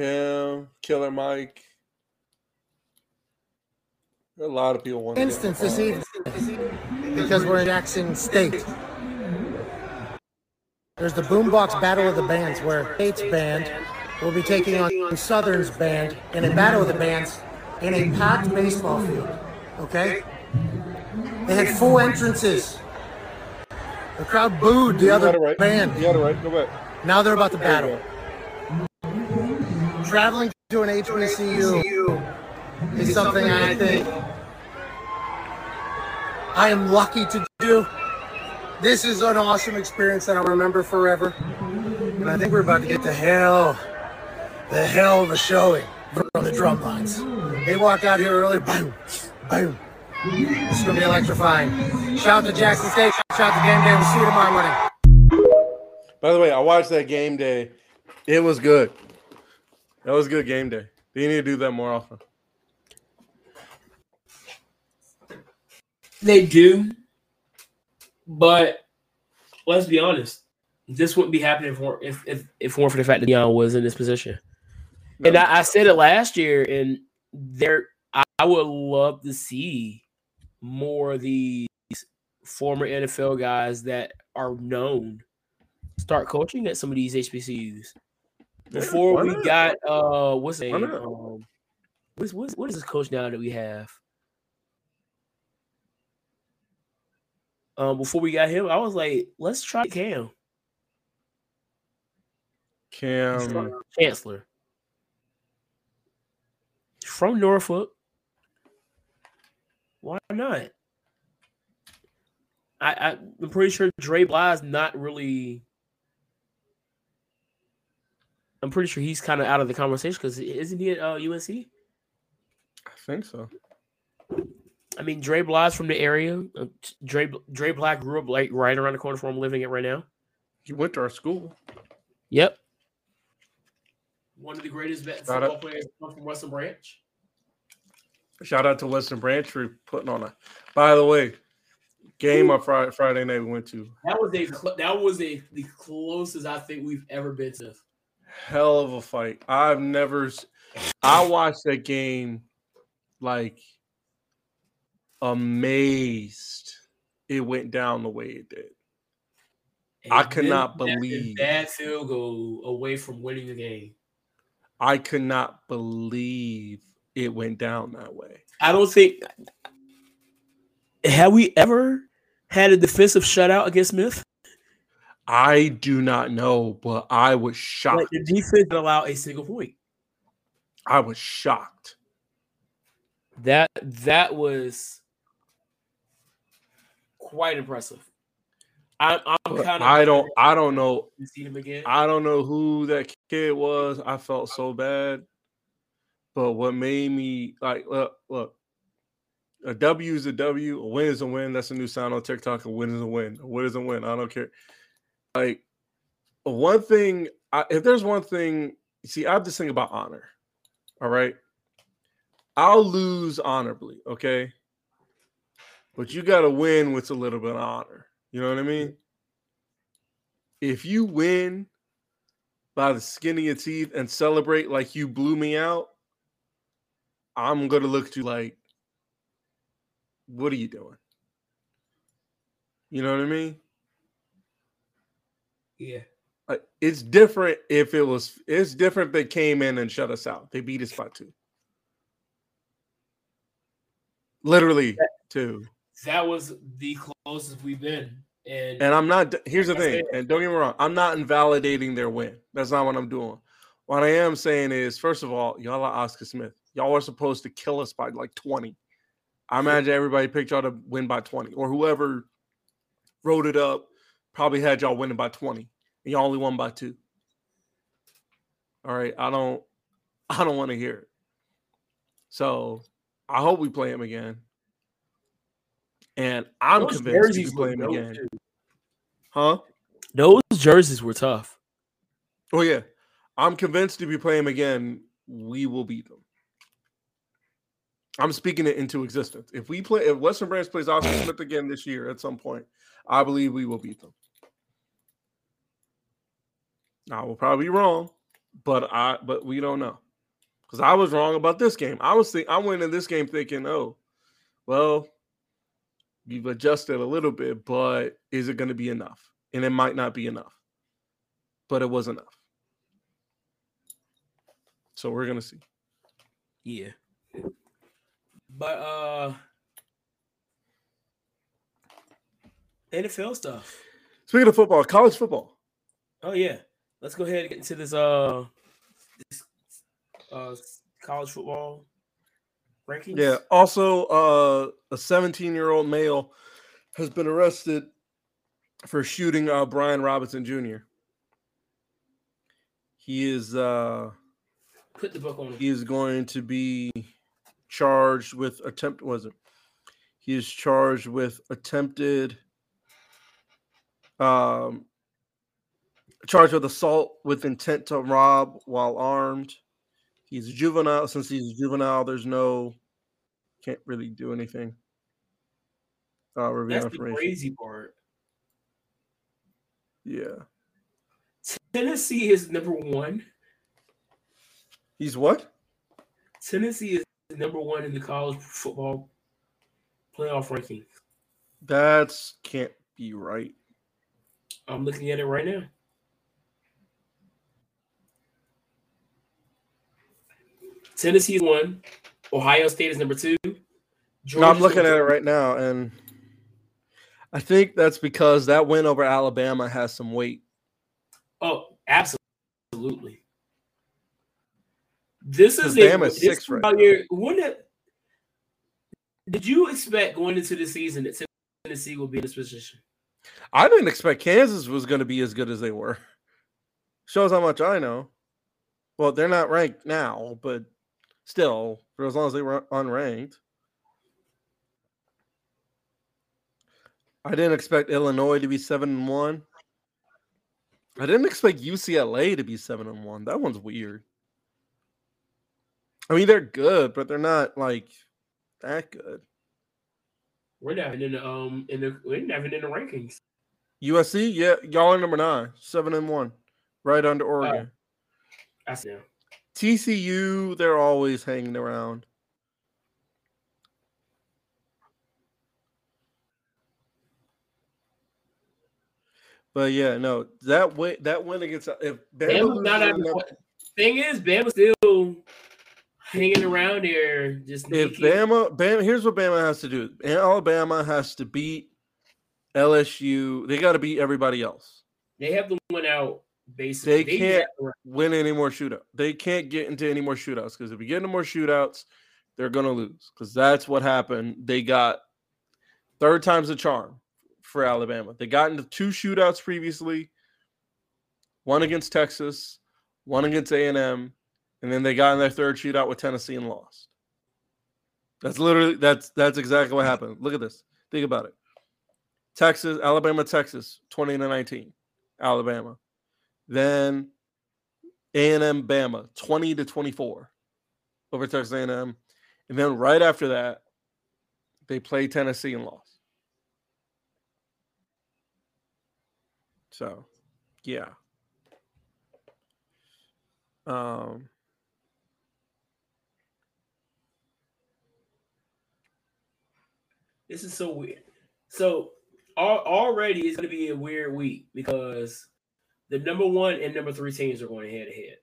[SPEAKER 3] Him, Killer Mike. A lot of people want to get him
[SPEAKER 4] instance this evening because we're in Jackson State. There's the Boombox Battle of the Bands where State's band will be taking on Southern's band in a battle of the bands in a packed baseball field. Okay? They had full entrances. The crowd booed the other
[SPEAKER 3] right.
[SPEAKER 4] band.
[SPEAKER 3] You got it right. Go back.
[SPEAKER 4] Now they're about to battle. Traveling to an HBCU is something I think I am lucky to do. This is an awesome experience that I'll remember forever. And I think we're about to get the hell, the hell of a showing from the drum lines. They walked out here early, boom, boom. It's gonna be electrifying. Shout out to Jackson State, shout out to Game Day. We'll see you tomorrow morning.
[SPEAKER 3] By the way, I watched that game day. It was good. That was good game day. They need to do that more often.
[SPEAKER 2] They do, but let's be honest. This wouldn't be happening if if if, if weren't for the fact that Deion was in this position. And I, I said it last year, and there I, I would love to see more of these former NFL guys that are known start coaching at some of these HBCUs.
[SPEAKER 3] Yeah,
[SPEAKER 2] Before
[SPEAKER 3] why
[SPEAKER 2] we got uh what's the name? Um, what's, what's what is this coach now that we have? Um, before we got him, I was like, let's try Kam
[SPEAKER 3] Kam.
[SPEAKER 2] Chancellor from Norfolk. Why not? I, I I'm pretty sure Dre Bly's not really. I'm pretty sure he's kind of out of the conversation because isn't he at uh, UNC?
[SPEAKER 3] I think so.
[SPEAKER 2] I mean, Dre Bly's from the area. Uh, Dre Dre Bly grew up like right around the corner from where I'm living at right now.
[SPEAKER 3] He went to our school.
[SPEAKER 2] Yep. One of the greatest vet-
[SPEAKER 3] Shout
[SPEAKER 2] football
[SPEAKER 3] out-
[SPEAKER 2] players come from Western Branch.
[SPEAKER 3] Shout out to Western Branch for putting on a. By the way, game on Friday Friday night we went to.
[SPEAKER 2] That was a that was a the closest I think we've ever been to.
[SPEAKER 3] Hell of a fight. I've never. I watched that game, like amazed. It went down the way it did. I
[SPEAKER 2] And
[SPEAKER 3] could not
[SPEAKER 2] that- that
[SPEAKER 3] believe.
[SPEAKER 2] bad field goal away from winning the game.
[SPEAKER 3] I could not believe it went down that way.
[SPEAKER 2] I don't think have we ever had a defensive shutout against Smith?
[SPEAKER 3] I do not know, but I was
[SPEAKER 2] Like
[SPEAKER 3] shocked.
[SPEAKER 2] the defense didn't allow a single point.
[SPEAKER 3] I was shocked.
[SPEAKER 2] That that was quite impressive. I'm, I'm kind of
[SPEAKER 3] I don't. I don't know.
[SPEAKER 2] see him again.
[SPEAKER 3] I don't know who that kid was. I felt so bad. But what made me like look, look, a W is a W, a win is a win. That's a new sound on TikTok. A win is a win. A win is a win. I don't care. Like one thing, I, if there's one thing, see, I have this thing about honor. All right. I'll lose honorably, okay? But you gotta win with a little bit of honor. You know what I mean? If you win by the skin of your teeth and celebrate like you blew me out, I'm gonna look at you like, what are you doing? You know what I mean?
[SPEAKER 2] Yeah.
[SPEAKER 3] Like, it's different if it was. It's different if they came in and shut us out. They beat us by two. Literally two.
[SPEAKER 2] That was the closest we've been. And,
[SPEAKER 3] And I'm not. Here's the thing. And don't get me wrong. I'm not invalidating their win. That's not what I'm doing. What I am saying is, first of all, y'all are Oscar Smith. Y'all are supposed to kill us by like 20. I imagine everybody picked y'all to win by 20, or whoever wrote it up probably had y'all winning by 20, and y'all only won by two. All right, I don't, I don't want to hear it. So I hope we play him again, and I'm
[SPEAKER 2] those
[SPEAKER 3] convinced we
[SPEAKER 2] jerseys
[SPEAKER 3] can play him again.
[SPEAKER 2] too.
[SPEAKER 3] Huh?
[SPEAKER 2] Those jerseys were tough.
[SPEAKER 3] Oh yeah, I'm convinced if we play him again, we will beat them. I'm speaking it into existence. If we play, if Western Branch plays Oscar Smith again this year at some point, I believe we will beat them. I will probably be wrong, but I but we don't know because I was wrong about this game. I was think I went in this game thinking, oh, well, you've adjusted a little bit, but is it going to be enough? And it might not be enough, but it was enough. So we're gonna see.
[SPEAKER 2] Yeah. But uh NFL stuff.
[SPEAKER 3] Speaking of football, college football.
[SPEAKER 2] Oh yeah. Let's go ahead and get into this uh this uh college football. rankings.
[SPEAKER 3] Yeah. Also, uh, a 17 year old male has been arrested for shooting uh, Brian Robinson Jr. He is uh,
[SPEAKER 2] Put the book on.
[SPEAKER 3] he is going to be charged with attempt. Was it? He is charged with attempted. Um, charged with assault with intent to rob while armed. He's a juvenile. Since he's a juvenile, there's no can't really do anything. Uh, reveal
[SPEAKER 2] That's the crazy part.
[SPEAKER 3] Yeah,
[SPEAKER 2] Tennessee is number one.
[SPEAKER 3] he's what?
[SPEAKER 2] Tennessee is number one in the college football playoff ranking.
[SPEAKER 3] That's can't be right.
[SPEAKER 2] I'm looking at it right now. Tennessee is one. Ohio State is number two.
[SPEAKER 3] No, I'm looking at it right now, and I think that's because that win over Alabama has some weight.
[SPEAKER 2] Oh, absolutely. This is
[SPEAKER 3] Because
[SPEAKER 2] a
[SPEAKER 3] six right now.
[SPEAKER 2] it- did you expect going into the season that Tennessee would be in this position?
[SPEAKER 3] I didn't expect Kansas was going to be as good as they were. Shows how much I know. Well, they're not ranked now, but still, for as long as they were unranked. I didn't expect Illinois to be seven and one. I didn't expect UCLA to be seven and one. That one's weird. I mean, they're good, but they're not like that good.
[SPEAKER 2] We're not even in the um in the we're not even in the rankings.
[SPEAKER 3] USC, yeah, y'all are number nine, seven and one, right under Oregon.
[SPEAKER 2] I see.
[SPEAKER 3] TCU, they're always hanging around. But yeah, no, that win that win against uh, if Bama
[SPEAKER 2] not at the thing is Bama's still hanging around there. Just
[SPEAKER 3] if
[SPEAKER 2] making-
[SPEAKER 3] Bama, Bama, here's what Bama has to do. Alabama has to beat LSU. They got to beat everybody else.
[SPEAKER 2] they have to win out basically.
[SPEAKER 3] They can't- Win any more shootout. They can't get into any more shootouts because if we get into more shootouts, they're gonna lose. Because that's what happened. They got third time's a charm for Alabama. They got into two shootouts previously. One against Texas, one against A and M, and then they got in their third shootout with Tennessee and lost. That's literally that's that's exactly what happened. Look at this. Think about it. Texas, Alabama, Texas, 20 to 19. Alabama. Then A&M Bama, 20 to 24 over Texas A&M. And then right after that, they played Tennessee and lost. So, yeah. Um
[SPEAKER 2] This is so weird. So al- already it's going to be a weird week because the number one and number three teams are going head to head.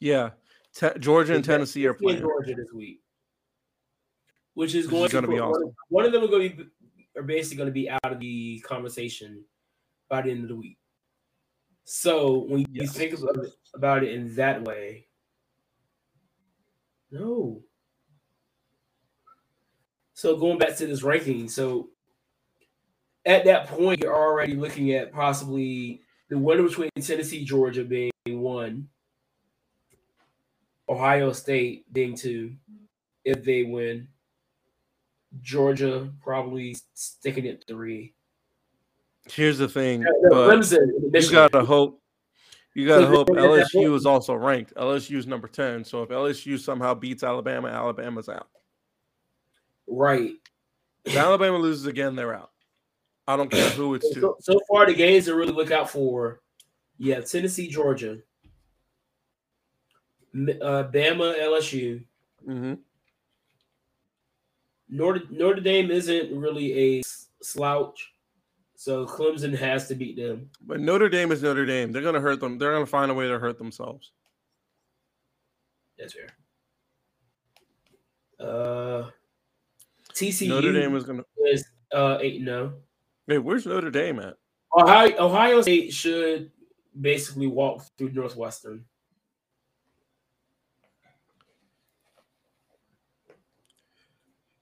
[SPEAKER 3] yeah, Te- Georgia and Tennessee are playing.
[SPEAKER 2] Georgia this week, which is
[SPEAKER 3] Which
[SPEAKER 2] going
[SPEAKER 3] is
[SPEAKER 2] to
[SPEAKER 3] be
[SPEAKER 2] put-
[SPEAKER 3] awesome.
[SPEAKER 2] One of them are going to be are basically going to be out of the conversation by the end of the week. So when you think about it, about it in that way, no. So going back to this ranking, so at that point you're already looking at possibly the winner between Tennessee, Georgia being one, Ohio State being two, if they win. Georgia probably sticking at three.
[SPEAKER 3] Here's the thing, uh,
[SPEAKER 2] No,
[SPEAKER 3] but
[SPEAKER 2] Clemson,
[SPEAKER 3] you gotta hope. You gotta hope LSU is also ranked. LSU is number ten. So if LSU somehow beats Alabama, Alabama's out.
[SPEAKER 2] right.
[SPEAKER 3] If Alabama loses again, they're out. I don't care who it's to.
[SPEAKER 2] So, so far, the games to really look out for, yeah, Tennessee, Georgia, uh, Bama, LSU.
[SPEAKER 3] Mm-hmm.
[SPEAKER 2] Notre, Notre Dame isn't really a slouch, so Clemson has to beat them.
[SPEAKER 3] But Notre Dame is Notre Dame. They're gonna hurt them. They're gonna find a way to hurt themselves.
[SPEAKER 2] That's fair. Uh, TCU
[SPEAKER 3] Notre Dame is gonna.
[SPEAKER 2] is uh eight no.
[SPEAKER 3] Hey, where's Notre Dame at?
[SPEAKER 2] Ohio Ohio State should basically walk through Northwestern.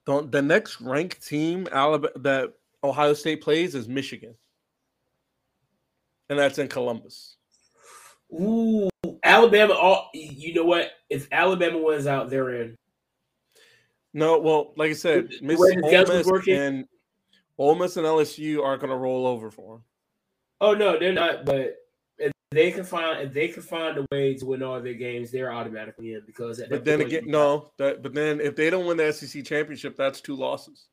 [SPEAKER 3] The, the next ranked team Alabama, that Ohio State plays is Michigan, and that's in Columbus.
[SPEAKER 2] Ooh, Alabama. Oh, All you know what? If Alabama wins out, they're in.
[SPEAKER 3] No, well, like I said, Miss Ole Miss and Ole Miss and LSU aren't going to roll over for them.
[SPEAKER 2] Oh no, they're not. But if they can find if they can find a way to win all their games, they're automatically in because. At
[SPEAKER 3] But then again, no. That, but then if they don't win the SEC championship, that's two losses.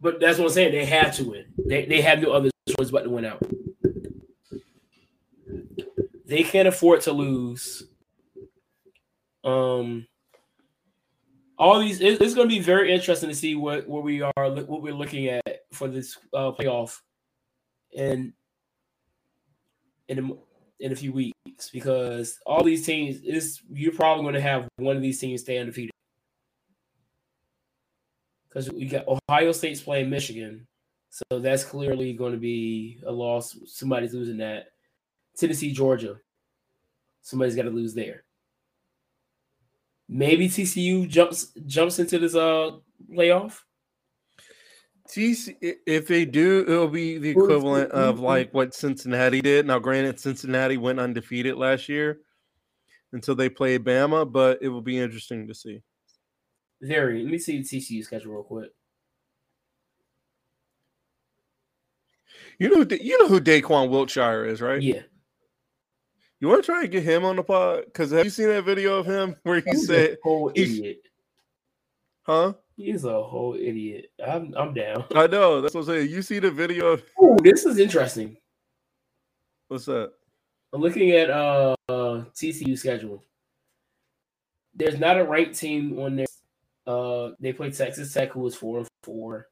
[SPEAKER 2] But that's what I'm saying. They have to win. They they have no other choice but to win out. They can't afford to lose. Um, all these it- it's going to be very interesting to see what what we are what we're looking at for this uh, playoff, and in a, in a few weeks because all these teams is you're probably going to have one of these teams stay undefeated because we got Ohio State's playing Michigan, so that's clearly going to be a loss. Somebody's losing that. Tennessee, Georgia, somebody's got to lose there. Maybe TCU jumps jumps into this uh playoff.
[SPEAKER 3] TC, if they do, it'll be the equivalent of like what Cincinnati did. Now, granted, Cincinnati went undefeated last year until they played Bama, but it will be interesting to see.
[SPEAKER 2] Very. Let me see the TCU schedule real quick.
[SPEAKER 3] You know, you know who Daquan Wiltshire is, right?
[SPEAKER 2] Yeah.
[SPEAKER 3] You want to try and get him on the pod? Because have you seen that video of him where he
[SPEAKER 2] He's
[SPEAKER 3] said,
[SPEAKER 2] a whole idiot.
[SPEAKER 3] "Huh?
[SPEAKER 2] He's a whole idiot. I'm I'm down.
[SPEAKER 3] I know. That's what I'm saying. You see the video of
[SPEAKER 2] Ooh, this is interesting.
[SPEAKER 3] what's that?
[SPEAKER 2] I'm looking at uh, uh TCU schedule. There's not a ranked team on there. Uh, they play Texas Tech, who is four and four.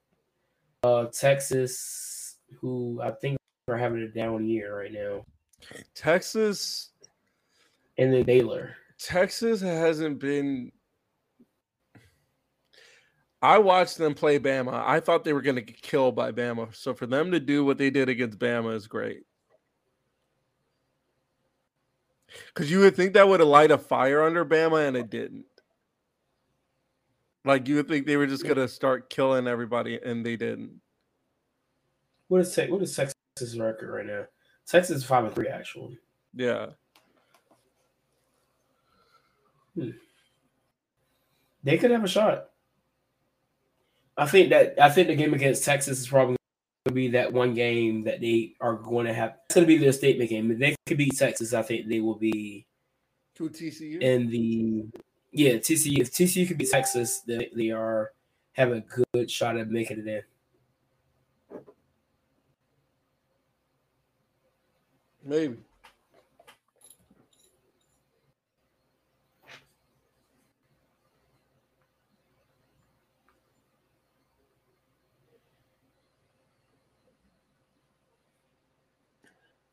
[SPEAKER 2] Uh, Texas, who I think are having a down year right now,
[SPEAKER 3] Texas.
[SPEAKER 2] and then Baylor.
[SPEAKER 3] Texas hasn't been. I watched them play Bama. I thought they were going to get killed by Bama. So for them to do what they did against Bama is great. Because you would think that would have light a fire under Bama, and it didn't. Like you would think they were just going to start killing everybody, and they didn't.
[SPEAKER 2] What is what is Texas record right now? Texas is five and three actually.
[SPEAKER 3] Yeah. Hmm.
[SPEAKER 2] They could have a shot. I think that I think the game against Texas is probably going to be that one game that they are going to have. It's going to be their statement game. If they could beat Texas, I think they will be
[SPEAKER 3] To TCU.
[SPEAKER 2] in the yeah TCU. If TCU could beat Texas, they, they are have a good shot at making it in.
[SPEAKER 3] Maybe.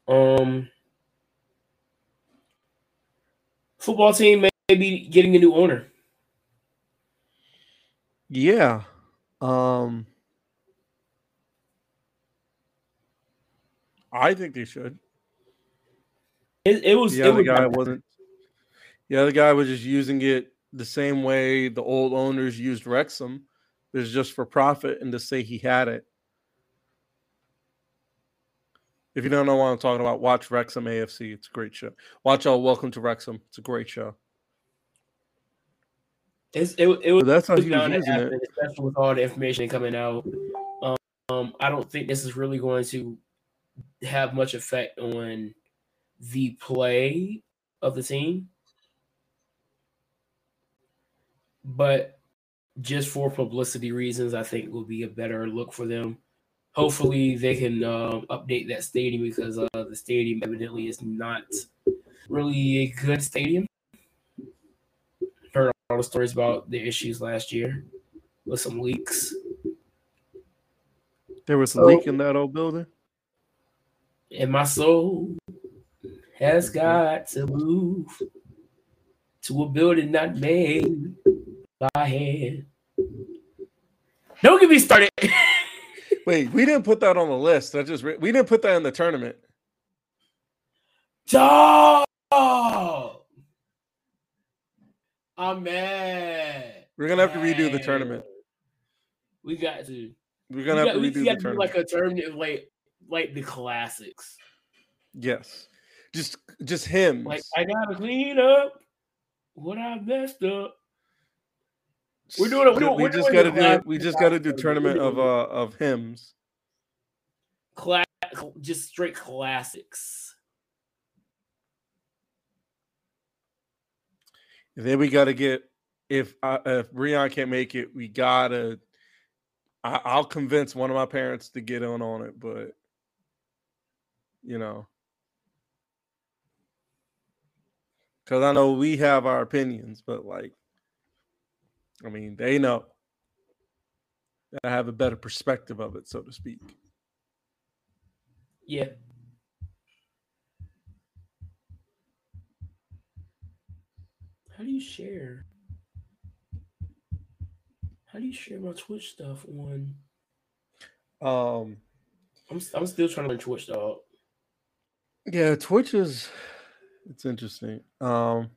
[SPEAKER 2] Um, football team may be getting a new owner.
[SPEAKER 3] Yeah. Um I think they should.
[SPEAKER 2] It, it was
[SPEAKER 3] The other
[SPEAKER 2] was
[SPEAKER 3] guy wasn't. The other guy was just using it the same way the old owners used Wrexham. It was just for profit and to say he had it. If you don't know what I'm talking about, watch Wrexham AFC. It's a great show. Watch all Welcome to Wrexham. It's a great show.
[SPEAKER 2] It's, it, it was
[SPEAKER 3] that's how he was using it.
[SPEAKER 2] especially with all the information coming out. Um, um, I don't think this is really going to have much effect on the play of the team, but just for publicity reasons, I think will be a better look for them. Hopefully, they can um, update that stadium because uh, the stadium evidently is not really a good stadium heard all the stories about the issues last year with some leaks.
[SPEAKER 3] There was a
[SPEAKER 2] So-
[SPEAKER 3] leak in that old building.
[SPEAKER 2] And my soul has got to move to a building not made by hand. Don't get me started.
[SPEAKER 3] Wait, we didn't put that on the list. I just re- we didn't put that in the tournament.
[SPEAKER 2] Dog! I'm mad.
[SPEAKER 3] We're gonna have to redo the tournament.
[SPEAKER 2] We got to.
[SPEAKER 3] We're gonna
[SPEAKER 2] we
[SPEAKER 3] have to
[SPEAKER 2] got, we
[SPEAKER 3] redo the
[SPEAKER 2] got do
[SPEAKER 3] tournament.
[SPEAKER 2] like a tournament like like the classics.
[SPEAKER 3] yes, just just hymns.
[SPEAKER 2] Like I gotta clean up what I messed up. We're doing it-
[SPEAKER 3] we
[SPEAKER 2] we're
[SPEAKER 3] just got to do
[SPEAKER 2] classic-
[SPEAKER 3] we just got to do tournament of uh of hymns.
[SPEAKER 2] Class, just straight classics.
[SPEAKER 3] And then we got to get if uh, if Rion can't make it, we gotta. I, I'll convince one of my parents to get on on it, but you know, because I know we have our opinions, but like, I mean, they know. I have a better perspective of it, so to speak.
[SPEAKER 2] Yeah. How do you share? How do you share my Twitch stuff on?
[SPEAKER 3] Um,
[SPEAKER 2] I'm I'm still trying to learn Twitch, dog.
[SPEAKER 3] yeah, Twitch is it's interesting. Um,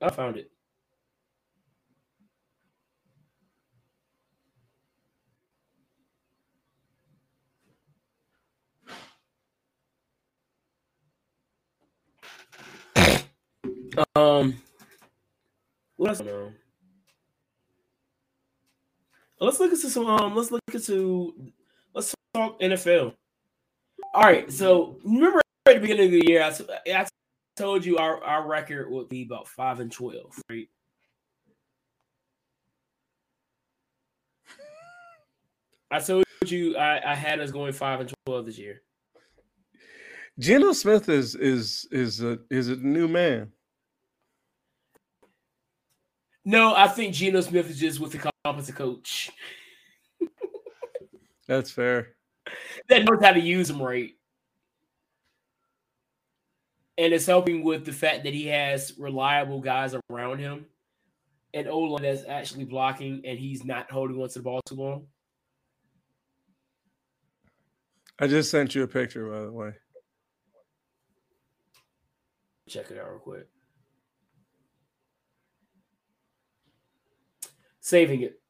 [SPEAKER 2] I found it. Um? No. Let's look into some. Um, let's look into. Let's talk NFL. All right. So remember at the beginning of the year, I told you our, our record would be about five and twelve, right? I told you I, I had us going five and twelve this year.
[SPEAKER 3] Geno Smith is is is a is a new man.
[SPEAKER 2] No, I think Geno Smith is just with the competent coach
[SPEAKER 3] That's fair.
[SPEAKER 2] that knows how to use him right. And it's helping with the fact that he has reliable guys around him and Ola that's actually blocking and he's not holding onto the ball too long.
[SPEAKER 3] I just sent you a picture, by the way.
[SPEAKER 2] Check it out real quick. Saving it.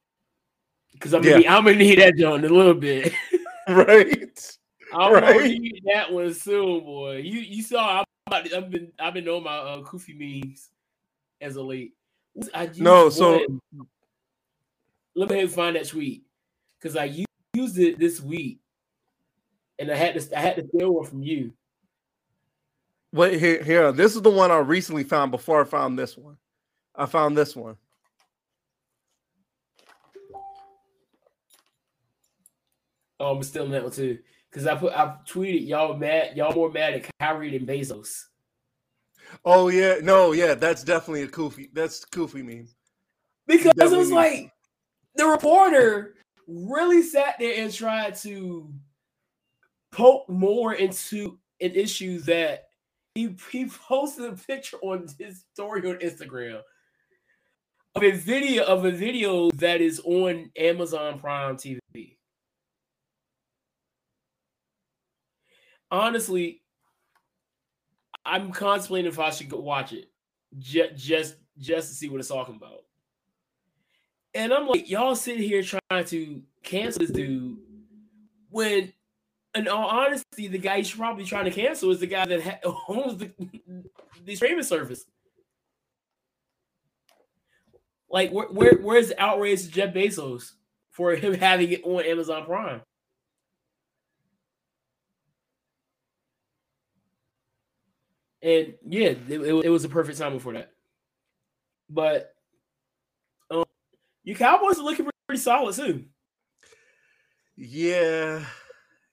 [SPEAKER 2] Because I'm, gonna
[SPEAKER 3] Yeah.
[SPEAKER 2] need- I'm gonna need that John in a little bit.
[SPEAKER 3] right.
[SPEAKER 2] I'm gonna need that one soon, boy. You you saw to, I've been I've been on my uh, Kufi memes as of late. I
[SPEAKER 3] No, so-
[SPEAKER 2] one- let me find that tweet because I used it this week, and I had to I had to steal one from you.
[SPEAKER 3] Wait here, here. This is the one I recently found before I found this one. I found this one.
[SPEAKER 2] Oh, I'm stealing that one too because I put I tweeted y'all mad y'all more mad at Kyrie than Bezos.
[SPEAKER 3] Oh yeah, no, yeah, that's definitely a Kufi. That's Kufi meme.
[SPEAKER 2] Because it was like the reporter really sat there and tried to poke more into an issue that he he posted a picture on his story on Instagram of a video of a video that is on Amazon Prime TV. Honestly, I'm contemplating if I should go watch it just just just to see what it's talking about. And I'm like, y'all sitting here trying to cancel this dude when, in all honesty, the guy you should probably trying to cancel is the guy that ha- owns the, the streaming service. Like, where, where where's the outrage to Jeff Bezos for him having it on Amazon Prime? And yeah, it, it, it was a perfect timing for that. But um, your Cowboys are looking pretty solid too.
[SPEAKER 3] Yeah,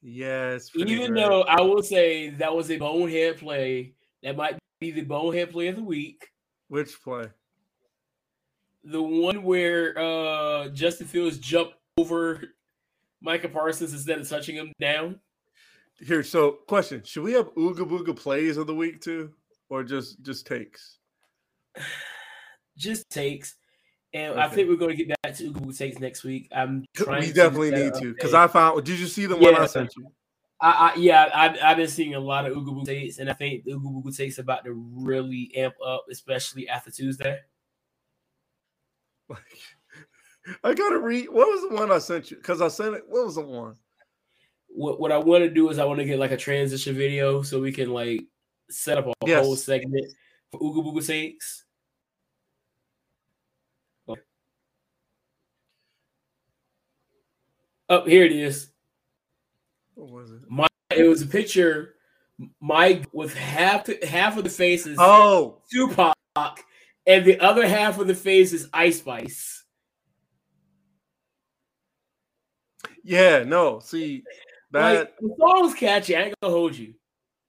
[SPEAKER 3] yeah.
[SPEAKER 2] Even though I will say that was a bonehead play, that might be the bonehead play of the week.
[SPEAKER 3] which play?
[SPEAKER 2] The one where uh Justin Fields jumped over Micah Parsons instead of touching him down.
[SPEAKER 3] Here, so question: Should we have Ooga Booga plays of the week too, or just just takes?
[SPEAKER 2] Just takes. And I think we're going to get back to Ooga Booga takes next week. I'm trying
[SPEAKER 3] We definitely
[SPEAKER 2] get
[SPEAKER 3] need to because I found. Did you see the one I sent you?
[SPEAKER 2] I, I yeah, I've, I've been seeing a lot of Ooga Booga takes, and I think the Booga takes about to really amp up, especially after Tuesday.
[SPEAKER 3] Like, I gotta read. What was the one I sent you? Because I sent it. What was the one?
[SPEAKER 2] What what I want to do is I want to get like a transition video so we can like set up a
[SPEAKER 3] Yes.
[SPEAKER 2] whole segment for Ooga Booga sakes. Oh, here it is.
[SPEAKER 3] What was it?
[SPEAKER 2] My it was a picture. Mike with half half of the face is
[SPEAKER 3] Oh,
[SPEAKER 2] Tupac, and the other half of the face is Ice Spice.
[SPEAKER 3] yeah. No, see that
[SPEAKER 2] Like, the song's catchy. I ain't gonna hold you.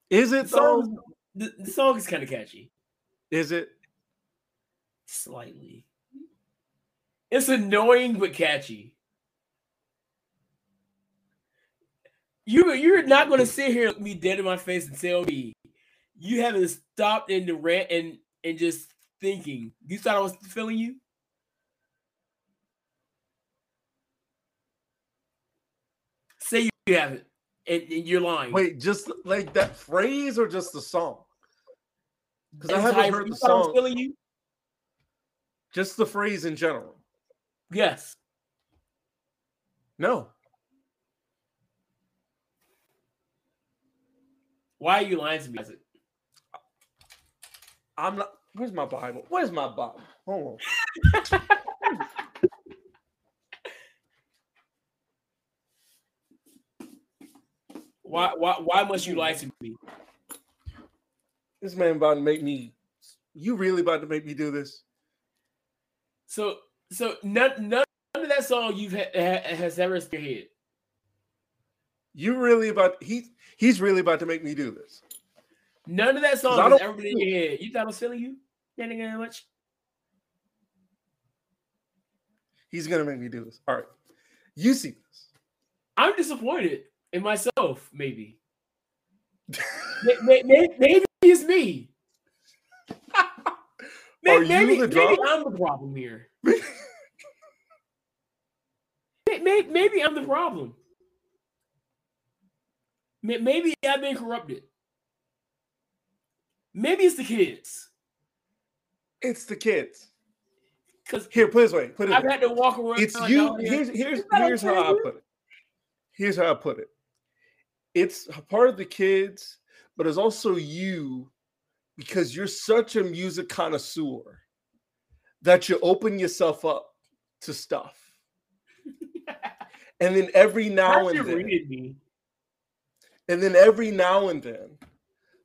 [SPEAKER 3] is
[SPEAKER 2] The
[SPEAKER 3] it
[SPEAKER 2] song, the, the song is kind of catchy,
[SPEAKER 3] Is it?
[SPEAKER 2] slightly. It's annoying but catchy. You you're not gonna sit here and look me dead in my face and tell me you haven't stopped in the rant and and just thinking. You thought I was feeling you? Say you haven't, and, and you're lying.
[SPEAKER 3] Wait, just like that phrase or just the song? Because I haven't heard the
[SPEAKER 2] thought I was
[SPEAKER 3] song.
[SPEAKER 2] feeling you?
[SPEAKER 3] Just the phrase in general.
[SPEAKER 2] Yes.
[SPEAKER 3] No.
[SPEAKER 2] Why are you lying to me?
[SPEAKER 3] I'm not. Where's my Bible? Where's my Bible? Hold on.
[SPEAKER 2] Why why why must you lie to me?
[SPEAKER 3] This man about to make me. You really about to make me do this?
[SPEAKER 2] So so none none of that song you've ha- ha- has ever in your head.
[SPEAKER 3] You really about he he's really about to make me do this.
[SPEAKER 2] None of that song has ever been in your head. You thought I was feeling you? That nigga that much?
[SPEAKER 3] He's gonna make me do this. All right. You see this.
[SPEAKER 2] I'm disappointed in myself. Maybe. May- may- may- Maybe it's me. May-
[SPEAKER 3] Are you
[SPEAKER 2] maybe,
[SPEAKER 3] the
[SPEAKER 2] maybe? I'm the problem here. May- may- Maybe I'm the problem. Maybe I've been corrupted. Maybe it's the kids.
[SPEAKER 3] It's the kids.
[SPEAKER 2] Because
[SPEAKER 3] Here, put this way. Put it
[SPEAKER 2] I've
[SPEAKER 3] way.
[SPEAKER 2] had to walk around.
[SPEAKER 3] It's you. Here's here's here's how I put it. Here's how I put it. It's a part of the kids, but it's also you because you're such a music connoisseur that you open yourself up to stuff. And then every now
[SPEAKER 2] How'd
[SPEAKER 3] and then,
[SPEAKER 2] me?
[SPEAKER 3] and then every now and then,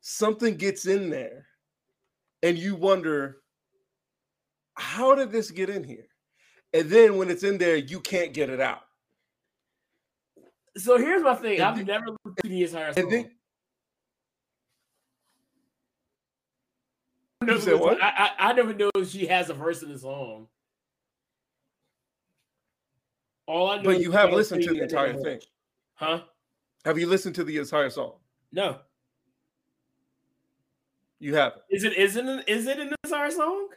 [SPEAKER 3] something gets in there, and you wonder, how did this get in here? And then when it's in there, you can't get it out.
[SPEAKER 2] So here's my thing. I've never to the entire song.
[SPEAKER 3] Then You said what?
[SPEAKER 2] I, I, I never know she has a verse in the song. All I know
[SPEAKER 3] But you have listened to the entire thing.
[SPEAKER 2] Huh?
[SPEAKER 3] Have you listened to the entire song?
[SPEAKER 2] No.
[SPEAKER 3] You haven't.
[SPEAKER 2] Is it is it is it the entire song?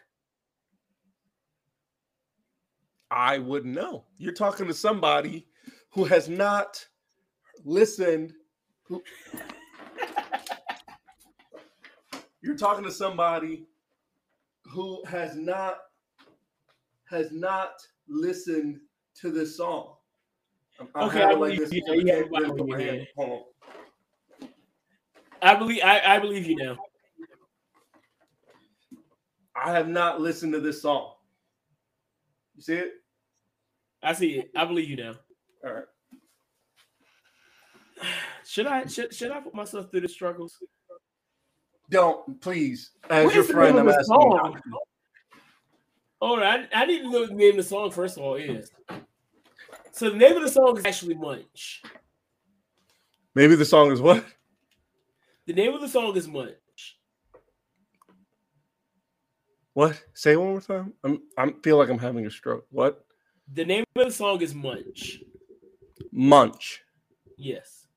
[SPEAKER 3] I wouldn't know. You're talking to somebody who has not listened. Who... You're talking to somebody who has not has not listened to this song. I'm-
[SPEAKER 2] Okay, I
[SPEAKER 3] it like
[SPEAKER 2] believe
[SPEAKER 3] this
[SPEAKER 2] you.
[SPEAKER 3] I
[SPEAKER 2] Yeah,
[SPEAKER 3] can't
[SPEAKER 2] why
[SPEAKER 3] really
[SPEAKER 2] would
[SPEAKER 3] put my
[SPEAKER 2] you,
[SPEAKER 3] hand-
[SPEAKER 2] man? I believe I, I believe you now.
[SPEAKER 3] I have not listened to this song. You see it?
[SPEAKER 2] I see it. I believe you now.
[SPEAKER 3] All right.
[SPEAKER 2] Should I should, should I put myself through the struggles?
[SPEAKER 3] Don't please, as
[SPEAKER 2] What
[SPEAKER 3] your
[SPEAKER 2] the
[SPEAKER 3] friend,
[SPEAKER 2] name
[SPEAKER 3] I'm
[SPEAKER 2] of the
[SPEAKER 3] asking.
[SPEAKER 2] song?
[SPEAKER 3] not to.
[SPEAKER 2] Oh, I, I didn't know what the name of the song first of all is. So the name of the song is actually Munch.
[SPEAKER 3] Maybe the song is what?
[SPEAKER 2] The name of the song is Munch.
[SPEAKER 3] What? Say it one more time. I'm I feel like I'm having a stroke. What?
[SPEAKER 2] The name of the song is Munch.
[SPEAKER 3] Munch.
[SPEAKER 2] Yes.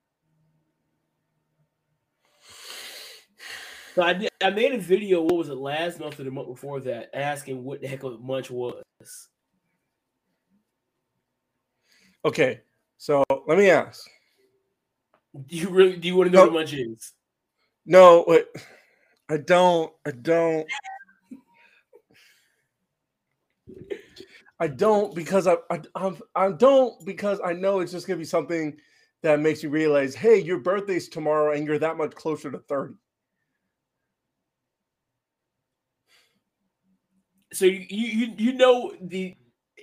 [SPEAKER 2] So I did, I made a video. What was it last month or the month before that? Asking what the heck a munch was.
[SPEAKER 3] Okay. So let me ask.
[SPEAKER 2] Do you really do you want to know
[SPEAKER 3] No.
[SPEAKER 2] what munch is?
[SPEAKER 3] No, wait. I don't. I don't. I don't because I I I'm, I don't because I know it's just gonna be something that makes you realize, hey, your birthday's tomorrow and you're that much closer to 30.
[SPEAKER 2] So you you you know the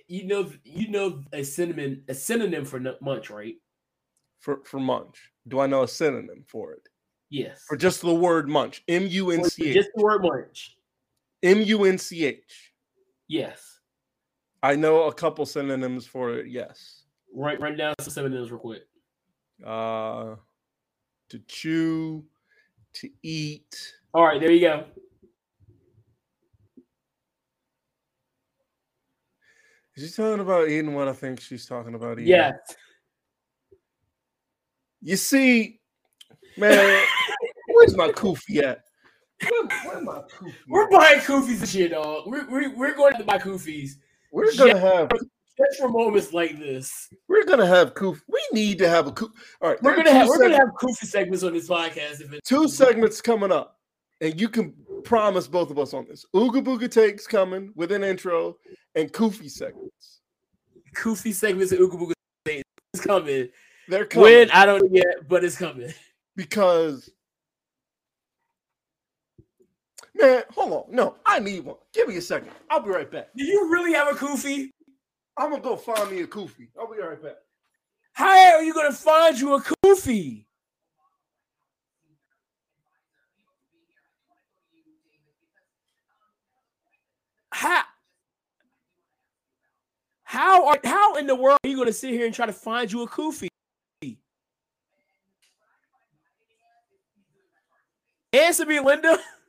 [SPEAKER 2] you know you know a synonym a synonym for munch, right?
[SPEAKER 3] For for munch. Do I know a synonym for it?
[SPEAKER 2] Yes.
[SPEAKER 3] For just the word munch. M U N C H.
[SPEAKER 2] Just the word munch.
[SPEAKER 3] M U N C H.
[SPEAKER 2] Yes.
[SPEAKER 3] I know a couple synonyms for it. Yes.
[SPEAKER 2] Write run down some synonyms real quick.
[SPEAKER 3] Uh, to chew, to eat.
[SPEAKER 2] All right, there you go.
[SPEAKER 3] Is she talking about eating what I think she's talking about eating?
[SPEAKER 2] Yeah.
[SPEAKER 3] You see, man, where's my kufi at? Where, where my kufi?
[SPEAKER 2] We're buying kufis this year, dog. We're, we're, we're going to buy kufis.
[SPEAKER 3] We're gonna have
[SPEAKER 2] just for moments like this.
[SPEAKER 3] We're gonna have koof. We need to have a koof. All right,
[SPEAKER 2] we're gonna have we're gonna have kufi segments on this podcast. If
[SPEAKER 3] it's two segments coming up, and you can promise both of us on this. Ooga booga takes coming with an intro and kufi segments.
[SPEAKER 2] Koofy segments and ooga booga takes coming.
[SPEAKER 3] They're coming. When
[SPEAKER 2] I don't know yet, but it's coming
[SPEAKER 3] because. Man, hold on. No, I need one. Give me a second. I'll be right back.
[SPEAKER 2] Do you really have a kufi?
[SPEAKER 3] I'm gonna go find me a kufi. I'll be right back.
[SPEAKER 2] How are you gonna find you a kufi? How? How are how in the world are you gonna sit here and try to find you a kufi? Answer me, Linda.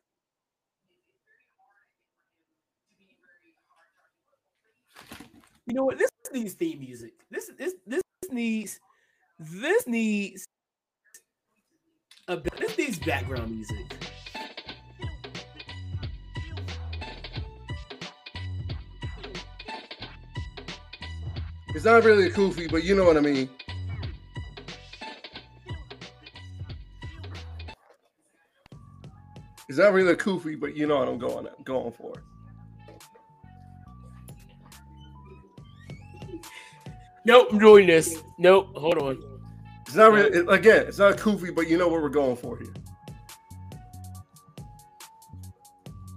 [SPEAKER 2] You know what? This needs theme music. This this this needs this needs a this needs background music.
[SPEAKER 3] It's not really a kufi, but you know what I mean. It's not really a kufi, but you know what I'm going going for.
[SPEAKER 2] Nope, I'm doing this. Nope, hold on.
[SPEAKER 3] It's not really, it, again, it's not a kufi, but you know what we're going for here.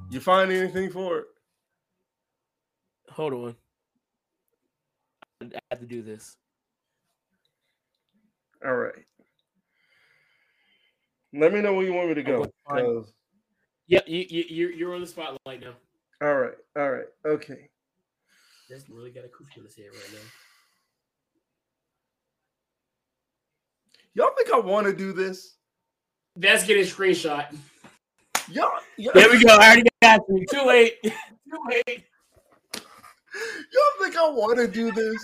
[SPEAKER 3] You find anything for it?
[SPEAKER 2] Hold on. I have to do this.
[SPEAKER 3] All right. Let me know where you want me to go.
[SPEAKER 2] Yep, you, you, you're on the spotlight now.
[SPEAKER 3] All right, all right, okay.
[SPEAKER 2] That's really got a kufi on his head right now.
[SPEAKER 3] Y'all think I want to do this?
[SPEAKER 2] Let's get a screenshot.
[SPEAKER 3] Y'all, y'all,
[SPEAKER 2] there we go. I already got you. Too late. Too late.
[SPEAKER 3] Y'all think I want to do this?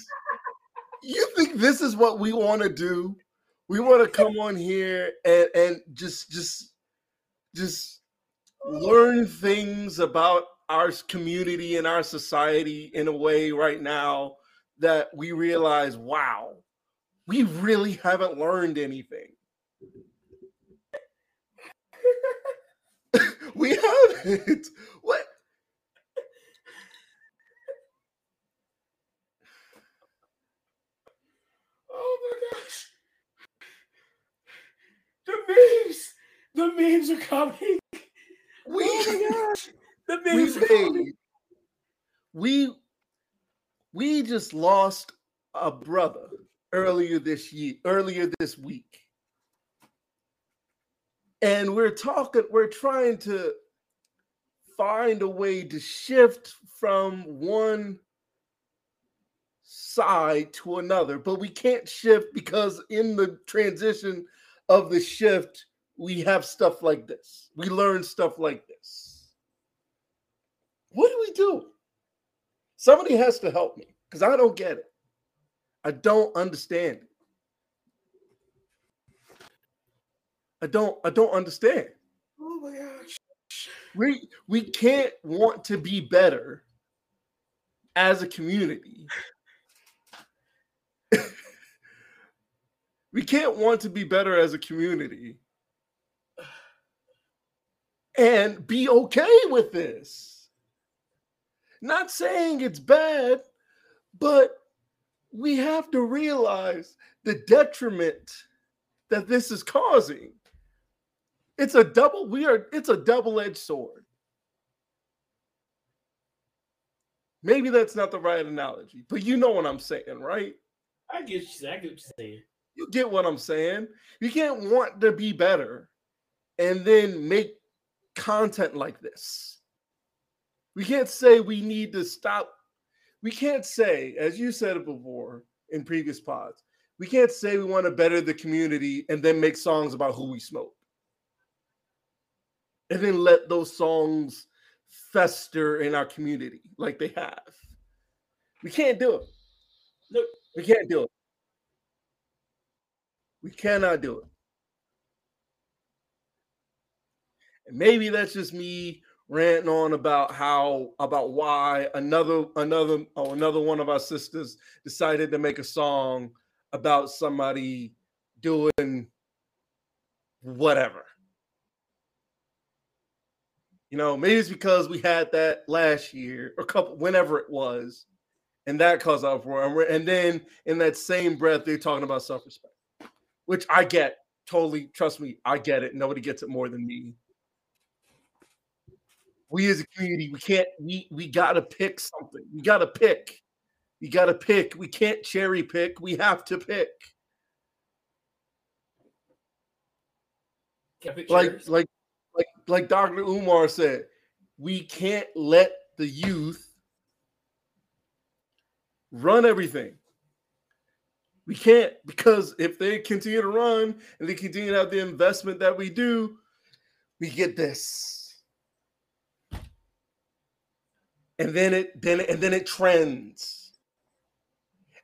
[SPEAKER 3] You think this is what we want to do? We want to come on here and and just just just learn things about our community and our society in a way right now that we realize, wow, we really haven't learned anything. we haven't. What?
[SPEAKER 2] Oh my gosh. The memes. The memes are coming.
[SPEAKER 3] We,
[SPEAKER 2] oh my gosh. The memes are coming.
[SPEAKER 3] We we just lost a brother earlier this year, earlier this week. And we're talking, we're trying to find a way to shift from one side to another, but we can't shift because in the transition of the shift, we have stuff like this. We learn stuff like this. What do we do? Somebody has to help me because I don't get it. I don't understand. I don't I don't understand.
[SPEAKER 2] Oh my gosh.
[SPEAKER 3] We we can't want to be better as a community. we can't want to be better as a community and be okay with this. Not saying it's bad, But we have to realize the detriment that this is causing. It's a double, we are, it's a double-edged sword. Maybe that's not the right analogy, but you know what I'm saying, right?
[SPEAKER 2] I get you. I get what you're saying.
[SPEAKER 3] You get what I'm saying. You can't want to be better and then make content like this. We can't say we need to stop. We can't say, as you said it before in previous pods, we can't say we want to better the community and then make songs about who we smoke. And then let those songs fester in our community like they have. We can't do it.
[SPEAKER 2] Nope.
[SPEAKER 3] We can't do it. We cannot do it. And maybe that's just me ranting on about how about why another another oh, another one of our sisters decided to make a song about somebody doing whatever. You know, maybe it's because we had that last year or couple whenever it was, and that caused uproar. And then in that same breath, they're talking about self-respect, which I get totally. Trust me, I get it. Nobody gets it more than me. We as a community, we can't. We we gotta pick something. We gotta pick. We gotta pick. We can't cherry pick. We have to pick. Like like like like Dr. Umar said, we can't let the youth run everything. We can't because if they continue to run and they continue to have the investment that we do, we get this. And then it then and then it trends.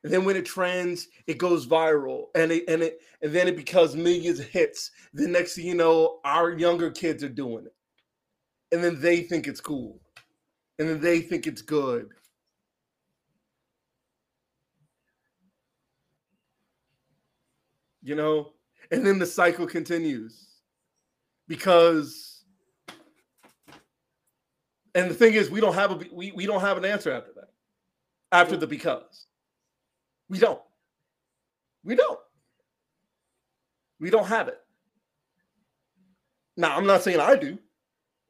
[SPEAKER 3] And then when it trends, it goes viral, and it and it and then it becomes millions of hits. The next thing you know, our younger kids are doing it, and then they think it's cool, and then they think it's good. You know, and then the cycle continues because and the thing is we don't have a we, we don't have an answer after that after the because we don't. We don't. We don't have it. Now, I'm not saying I do.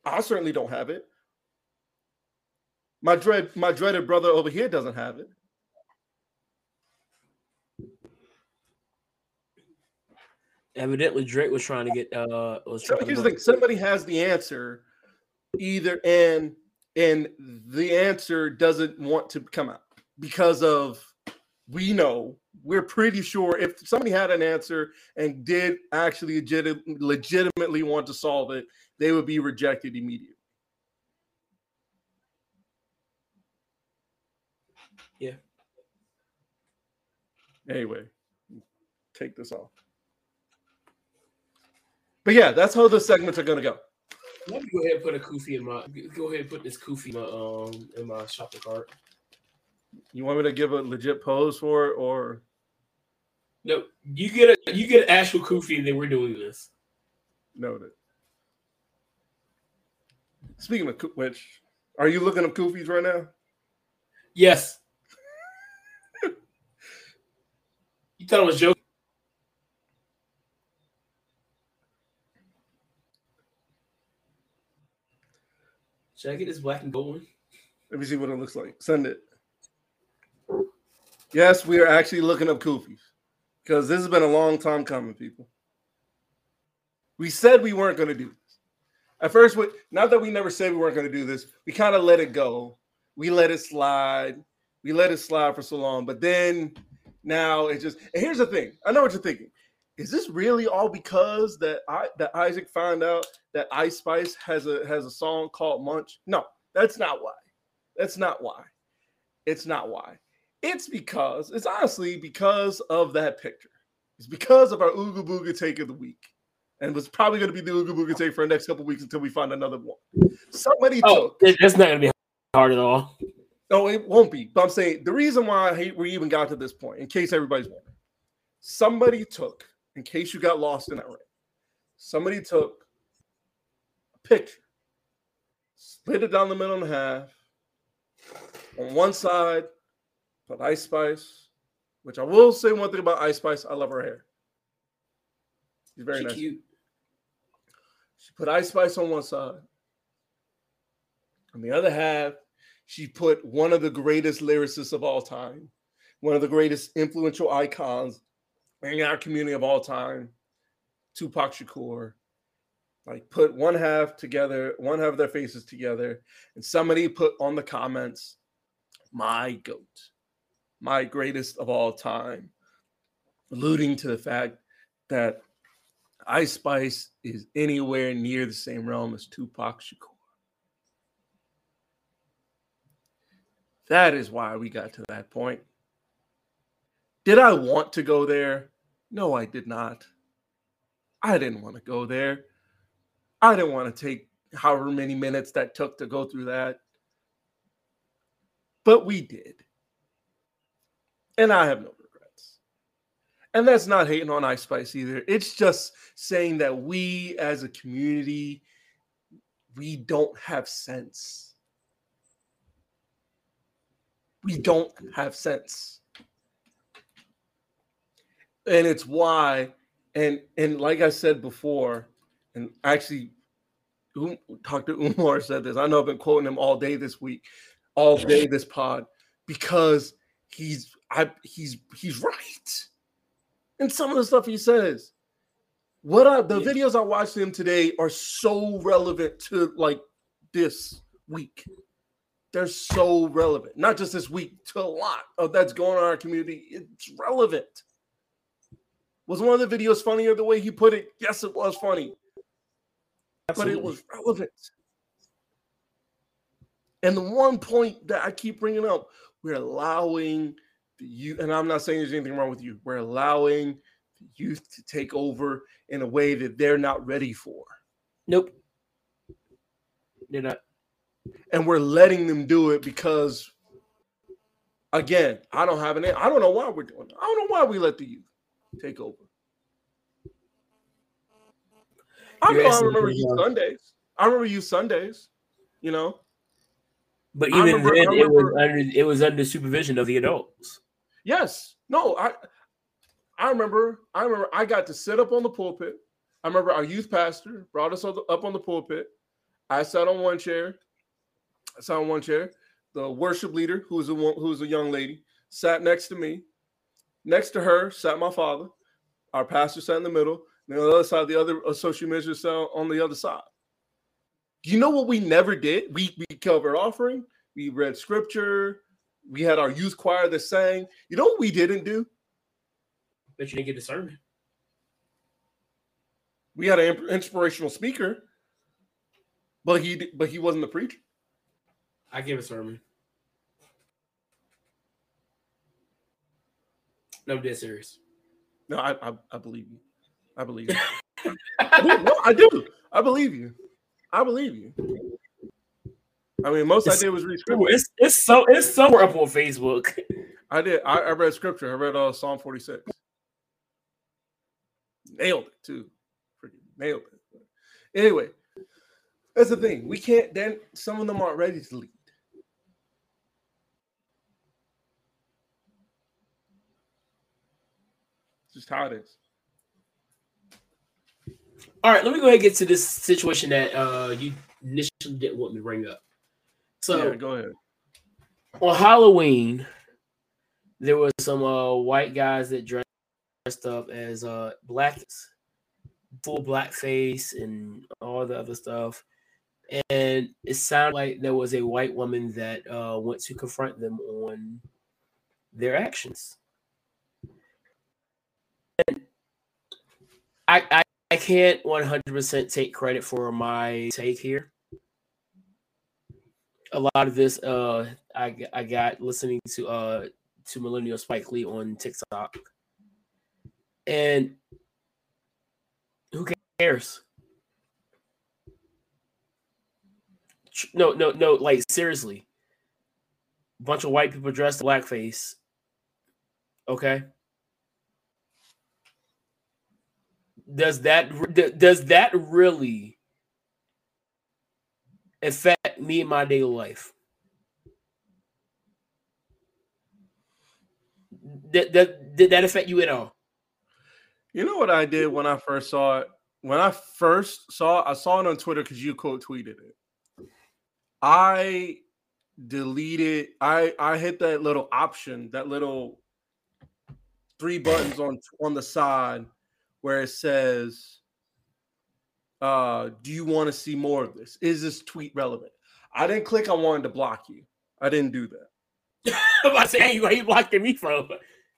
[SPEAKER 3] I certainly don't have it. My dread, my dreaded brother over here doesn't have it.
[SPEAKER 2] Evidently, Drake was trying to get. Uh, was
[SPEAKER 3] so
[SPEAKER 2] trying
[SPEAKER 3] here's
[SPEAKER 2] to
[SPEAKER 3] the thing: somebody has the answer, either and and the answer doesn't want to come out because of we know we're pretty sure if somebody had an answer and did actually legit, legitimately want to solve it, they would be rejected immediately.
[SPEAKER 2] Yeah.
[SPEAKER 3] Anyway, take this off. But yeah, that's how the segments are gonna go.
[SPEAKER 2] Let me go ahead and put a kufi in my. Go ahead and put this kufi in my um in my shopping cart.
[SPEAKER 3] You want me to give a legit pose for it, or
[SPEAKER 2] no? You get a you get an actual kufi, and then we're doing this.
[SPEAKER 3] Noted. Speaking of which, are you looking up kufis right now?
[SPEAKER 2] Yes. you thought I was joking? Should I get this black and gold one?
[SPEAKER 3] Let me see what it looks like. Send it. Yes, we are actually looking up kufis because this has been a long time coming, people. We said we weren't going to do this. At first, we, not that we never said we weren't going to do this, we kind of let it go. We let it slide. We let it slide for so long. But then now it just, and here's the thing I know what you're thinking. Is this really all because that I that Isaac found out that Ice Spice has a has a song called Munch? No, that's not why. That's not why. It's not why. It's because it's honestly because of that picture. It's because of our Ooga Booga take of the week. And it's probably going to be the Ooga Booga take for the next couple weeks until we find another one. Somebody
[SPEAKER 2] oh, took. It's not going to be hard at all.
[SPEAKER 3] No, it won't be. But I'm saying the reason why I hate we even got to this point, in case everybody's wondering, somebody took, in case you got lost in that ring, somebody took a picture, split it down the middle and half. On one side, put Ice Spice, which I will say one thing about Ice Spice, I love her hair. She's very
[SPEAKER 2] She
[SPEAKER 3] nice.
[SPEAKER 2] cute.
[SPEAKER 3] She put Ice Spice on one side. On the other half, she put one of the greatest lyricists of all time, one of the greatest influential icons in our community of all time, Tupac Shakur. Like put one half together, one half of their faces together, and somebody put on the comments, my goat, my greatest of all time, alluding to the fact that Ice Spice is anywhere near the same realm as Tupac Shakur. That is why we got to that point. Did I want to go there? No, I did not. I didn't want to go there. I didn't want to take however many minutes that took to go through that. But we did. And I have no regrets. And that's not hating on Ice Spice either. It's just saying that we as a community, we don't have sense. We don't have sense. And it's why, and and like I said before, and actually Um- Dr. Umar said this. I know I've been quoting him all day this week, all day this pod, because he's I he's he's right. And some of the stuff he says. What I the
[SPEAKER 2] Yeah.
[SPEAKER 3] videos I watched him today are so relevant to like this week. They're so relevant, not just this week, to a lot of that's going on in our community. It's relevant. Was one of the videos funnier the way he put it? Yes, it was funny but it was relevant. And the one point that I keep bringing up, we're allowing the youth, and I'm not saying there's anything wrong with you, we're allowing the youth to take over in a way that they're not ready for.
[SPEAKER 2] Nope. They're not.
[SPEAKER 3] And we're letting them do it because, again, I don't have an, I don't know why we're doing it. I don't know why we let the youth take over. I, know I remember
[SPEAKER 2] for
[SPEAKER 3] you
[SPEAKER 2] young.
[SPEAKER 3] Sundays. I remember you Sundays, you know.
[SPEAKER 2] But even
[SPEAKER 3] remember-
[SPEAKER 2] then,
[SPEAKER 3] I
[SPEAKER 2] it was under it was under supervision of the adults.
[SPEAKER 3] Yes. No, I I remember I remember I got to sit up on the pulpit. I remember our youth pastor brought us up up on the pulpit. I sat on one chair. I sat on one chair. The worship leader, who was a wo- who was a young lady, sat next to me. Next to her sat my father. Our pastor sat in the middle. And on the other side, the other associate minister sat on the other side. Do You know what we never did? We we covered offering. We read scripture. We had our youth choir that sang. You know what we didn't do?
[SPEAKER 2] That you didn't get the sermon.
[SPEAKER 3] We had an inspirational speaker, but he but he wasn't the preacher.
[SPEAKER 2] I give a sermon. No, I'm dead serious.
[SPEAKER 3] No, I I, I believe you. I believe you. I do. No, I do. I believe you. I believe you. I mean, most I
[SPEAKER 2] It's-
[SPEAKER 3] did was read scripture.
[SPEAKER 2] it's it's so it's somewhere up on Facebook.
[SPEAKER 3] I did. I, I read scripture. I read uh, Psalm 46. Nailed it too. Freaking nailed it. Anyway, that's the thing. We can't. Then some of them aren't ready to lead. Just how it is.
[SPEAKER 2] All right, let me go ahead and get to this situation that uh you initially didn't want me to bring up. So
[SPEAKER 3] yeah, go ahead.
[SPEAKER 2] on Halloween, there was some uh white guys that dressed up as uh blacks, full blackface and all the other stuff. And it sounded like there was a white woman that uh went to confront them on their actions. I I, I can't 100% take credit for my take here a lot of this uh I I got listening to uh to Millennial Spike Lee on TikTok. And who cares? No, no, no, like seriously. Bunch of white people dressed in blackface. Okay. Does that does that really affect me in my daily life? Did that did that affect you at all?
[SPEAKER 3] You know what I did when I first saw it? When I first saw it, I saw it on Twitter because you quote tweeted it. I deleted, I I hit that little option, that little three buttons on on the side where it says uh do you want to see more of this? Is this tweet relevant? I didn't click I wanted to block you. I didn't do that.
[SPEAKER 2] I'm about to say, hey, where you blocking me from?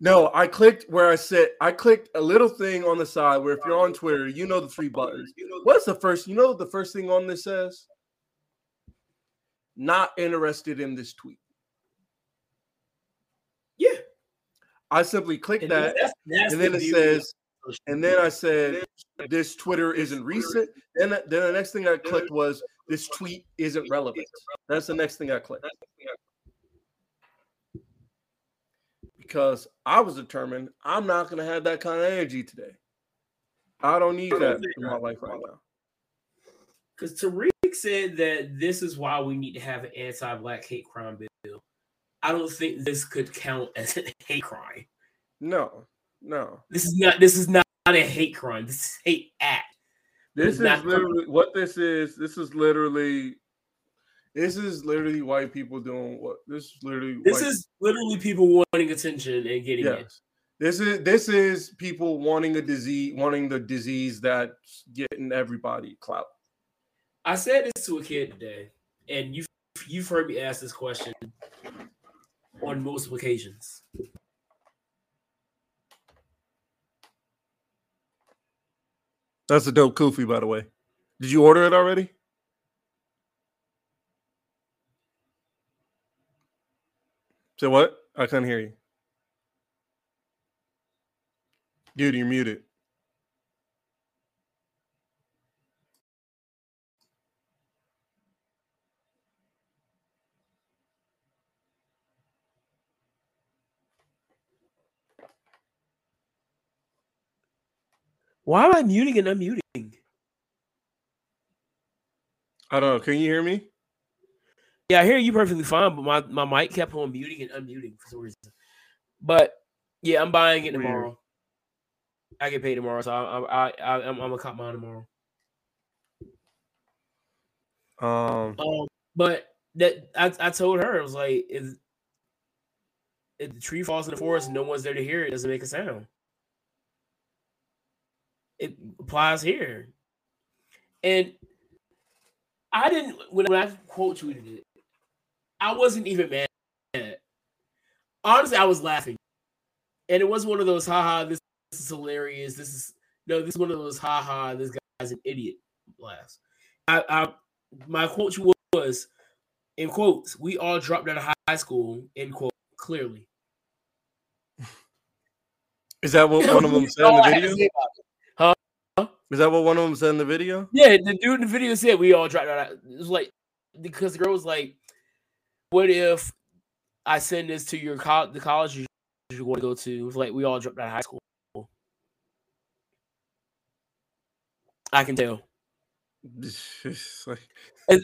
[SPEAKER 3] No, I clicked where I said I clicked a little thing on the side where if you're on Twitter, you know the three buttons. What's the first? You know the first thing on this says? Not interested in this tweet.
[SPEAKER 2] Yeah.
[SPEAKER 3] I simply click
[SPEAKER 2] And
[SPEAKER 3] that,
[SPEAKER 2] that's- that's
[SPEAKER 3] and
[SPEAKER 2] the
[SPEAKER 3] then it says,
[SPEAKER 2] social
[SPEAKER 3] and then I said, this Twitter isn't recent. Then, then the next thing I clicked was, this tweet isn't relevant. That's the next thing I clicked. Because I was determined I'm not going to have that kind of energy today. I don't need that in my life right now.
[SPEAKER 2] Because Tariq said that this is why we need to have an anti-black hate crime bill. I don't think this could count as a hate crime.
[SPEAKER 3] No, no.
[SPEAKER 2] This is not. This is not a hate crime. This is hate act.
[SPEAKER 3] This
[SPEAKER 2] It's
[SPEAKER 3] is
[SPEAKER 2] not-
[SPEAKER 3] literally what this is. This is literally, this is literally white people doing what this is literally.
[SPEAKER 2] This is literally people wanting attention and getting it.
[SPEAKER 3] yes. This is this is people wanting a disease, wanting the disease that's getting everybody clout.
[SPEAKER 2] I said this to a kid today, and you you've heard me ask this question on multiple occasions.
[SPEAKER 3] That's a dope kufi, by the way. Did you order it already? Say what? I couldn't hear you. Dude, you're muted.
[SPEAKER 2] Why am I muting and unmuting?
[SPEAKER 3] I don't know. Can you hear me?
[SPEAKER 2] Yeah, I hear you perfectly fine, but my, my mic kept on muting and unmuting for some reason. But yeah, I'm buying it
[SPEAKER 3] Weird.
[SPEAKER 2] tomorrow. I get paid tomorrow, so I I, I I'm, I'm gonna cut mine tomorrow.
[SPEAKER 3] Um,
[SPEAKER 2] Um, but that I, I told her I was like, if if the tree falls in the forest and no one's there to hear it, it doesn't make a sound. It applies here, and I didn't when I quote tweeted it. I wasn't even mad. At that. Honestly, I was laughing, and it was one of those haha. This, this is hilarious. This is no. This is one of those haha. This guy's an idiot laughs. I, I my quote was in quotes, we all dropped out of high school, end quote, clearly.
[SPEAKER 3] is that what one of them said in the
[SPEAKER 2] I had to
[SPEAKER 3] video?
[SPEAKER 2] Say about it.
[SPEAKER 3] Is that what one of them said in the video?
[SPEAKER 2] Yeah, the dude in the video said we all dropped out. It was like because the girl was like, "What if I send this to your co- the college you, you want to go to?" It was like we all dropped out of high school. I can tell.
[SPEAKER 3] Like-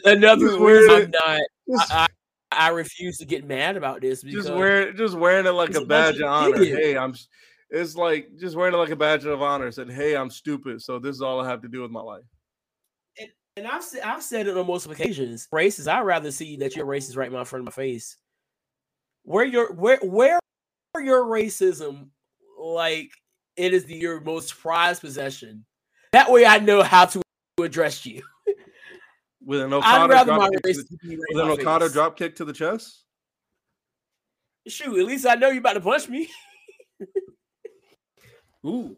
[SPEAKER 2] another reason I'm not.
[SPEAKER 3] just,
[SPEAKER 2] I, I refuse to get mad about this because
[SPEAKER 3] just wear just wearing it like a badge
[SPEAKER 2] of
[SPEAKER 3] honor. Hey, I'm. It's like just wearing it like a badge of honor. Said, hey, I'm stupid, so this is all I have to do with my life.
[SPEAKER 2] and I've said I've said it on multiple occasions. Racist. I'd rather see that you're racist right in front of my face. Where your where where your racism like it is the, your most prized possession. That way, I know how to address you.
[SPEAKER 3] With an
[SPEAKER 2] I'd
[SPEAKER 3] Okada drop kick to the,
[SPEAKER 2] racism be right
[SPEAKER 3] with an Okada drop kick to the chest.
[SPEAKER 2] Shoot, at least I know you're about to punch me.
[SPEAKER 3] Ooh,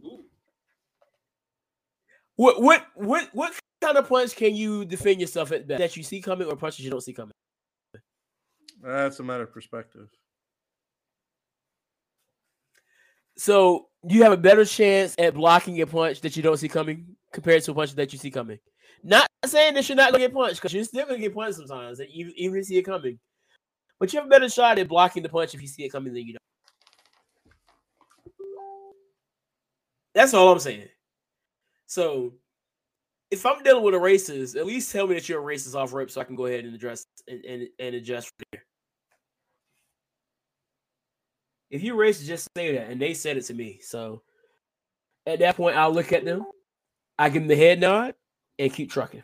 [SPEAKER 2] What what what what kind of punch can you defend yourself at best? that you see coming or punches you don't see coming?
[SPEAKER 3] that's a matter of perspective.
[SPEAKER 2] So you have a better chance at blocking a punch that you don't see coming compared to a punch that you see coming. Not saying that you're not gonna get punched because you're still gonna get punched sometimes, and even even if you see it coming. But you have a better shot at blocking the punch if you see it coming than you don't. That's all I'm saying. So if I'm dealing with a racist, at least tell me that you're a racist off rip so I can go ahead and address and, and, and adjust from there. If you racist, just say that. And they said it to me. So at that point, I'll look at them, I give them the head nod, and keep trucking.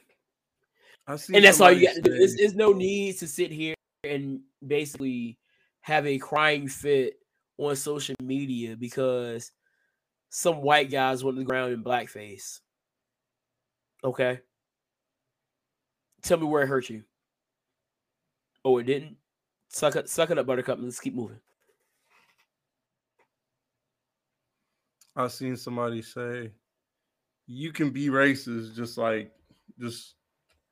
[SPEAKER 2] And that's all you got to do. There's, there's no need to sit here and basically have a crying fit on social media because some white guys went to the ground in blackface. Okay. Tell me where it hurt you. Oh, it didn't. Suck it, suck it up, Buttercup. Let's keep moving.
[SPEAKER 3] I've seen somebody say, "You can be racist, just like just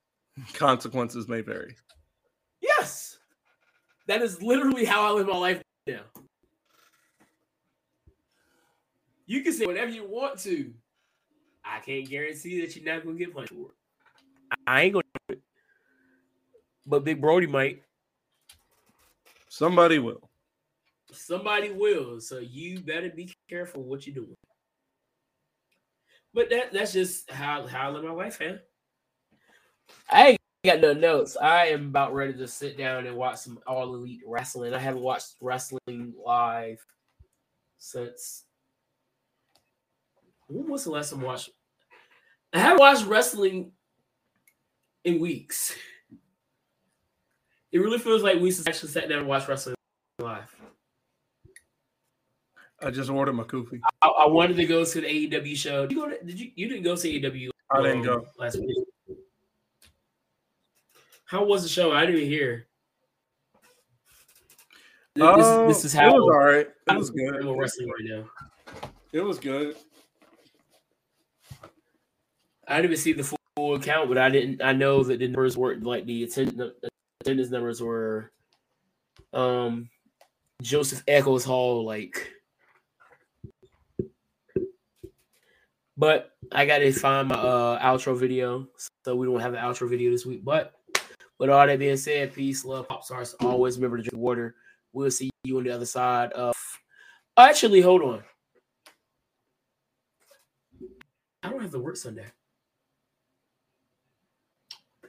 [SPEAKER 3] consequences may vary."
[SPEAKER 2] Yes, that is literally how I live my life now. You can say whatever you want to. I can't guarantee that you're not gonna get punched for it. I ain't gonna, do it. but Big Brody might.
[SPEAKER 3] Somebody will.
[SPEAKER 2] Somebody will. So you better be careful what you're doing. But that that's just how how I live my life, man. I ain't got no notes. I am about ready to sit down and watch some all elite wrestling. I haven't watched wrestling live since when was the last time I watched? I haven't watched wrestling in weeks. It really feels like we actually sat down and watched wrestling live.
[SPEAKER 3] I just ordered my kufi.
[SPEAKER 2] I, I, wanted to go to the AEW show. Did you go to, did you you didn't go to AEW?
[SPEAKER 3] I didn't go
[SPEAKER 2] last week. How was the show? I didn't even hear.
[SPEAKER 3] This, uh, this, is how it was all right. It was good.
[SPEAKER 2] Wrestling right now.
[SPEAKER 3] It was good.
[SPEAKER 2] I didn't see the full account, but I didn't. I know that the numbers were like the attendance, attendance numbers were. Um, Joseph Echoes Hall like. But I gotta find my uh, outro video, so we don't have an outro video this week. But with all that being said, peace, love, pop stars. Always remember to drink water. We'll see you on the other side of. Actually, hold on. I don't have to work Sunday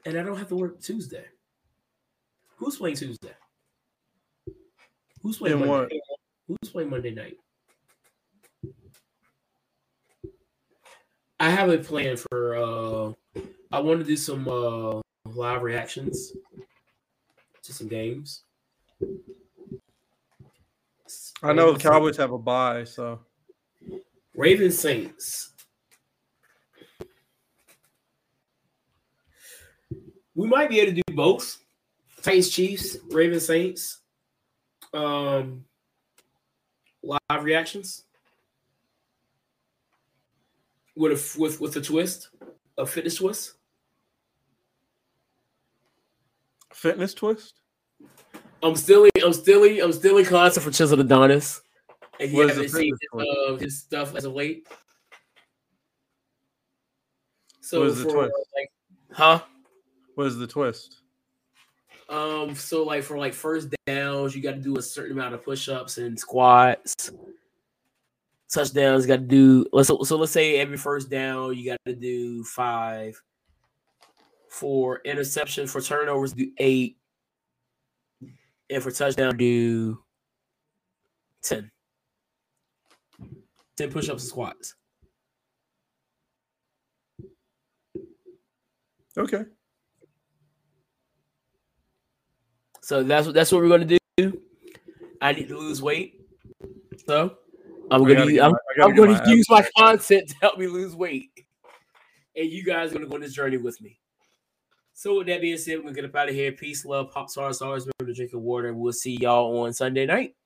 [SPEAKER 2] and I don't have to work Tuesday. Who's playing Tuesday? Who's playing Monday? What? Who's playing Monday night? I have a plan for uh I want to do some uh live reactions to some games.
[SPEAKER 3] I know the Cowboys have a bye, so
[SPEAKER 2] Raven Saints. We might be able to do both. Saints, Chiefs, Ravens, Saints. Um, live reactions with a with with a twist, a fitness twist.
[SPEAKER 3] Fitness twist.
[SPEAKER 2] I'm still I'm still I'm still in concert for Chisel Adonis. If you haven't seen his, uh, his, stuff as of late. So for like, huh?
[SPEAKER 3] What is the twist?
[SPEAKER 2] Um, so like for like first downs, you got to do a certain amount of push-ups and squats. Touchdowns, got to do. Let's so let's say every first down, you got to do five. For interception, for turnovers, do eight, and for touchdown, do ten. Ten push-ups and squats.
[SPEAKER 3] Okay.
[SPEAKER 2] So that's what that's what we're gonna do. I need to lose weight. So I'm gonna I'm, I'm gonna use my content to help me lose weight. And you guys are gonna go on this journey with me. So with that being said, we're gonna get up out of here. Peace, love, pop stars, always remember to drink your water. We'll see y'all on Sunday night.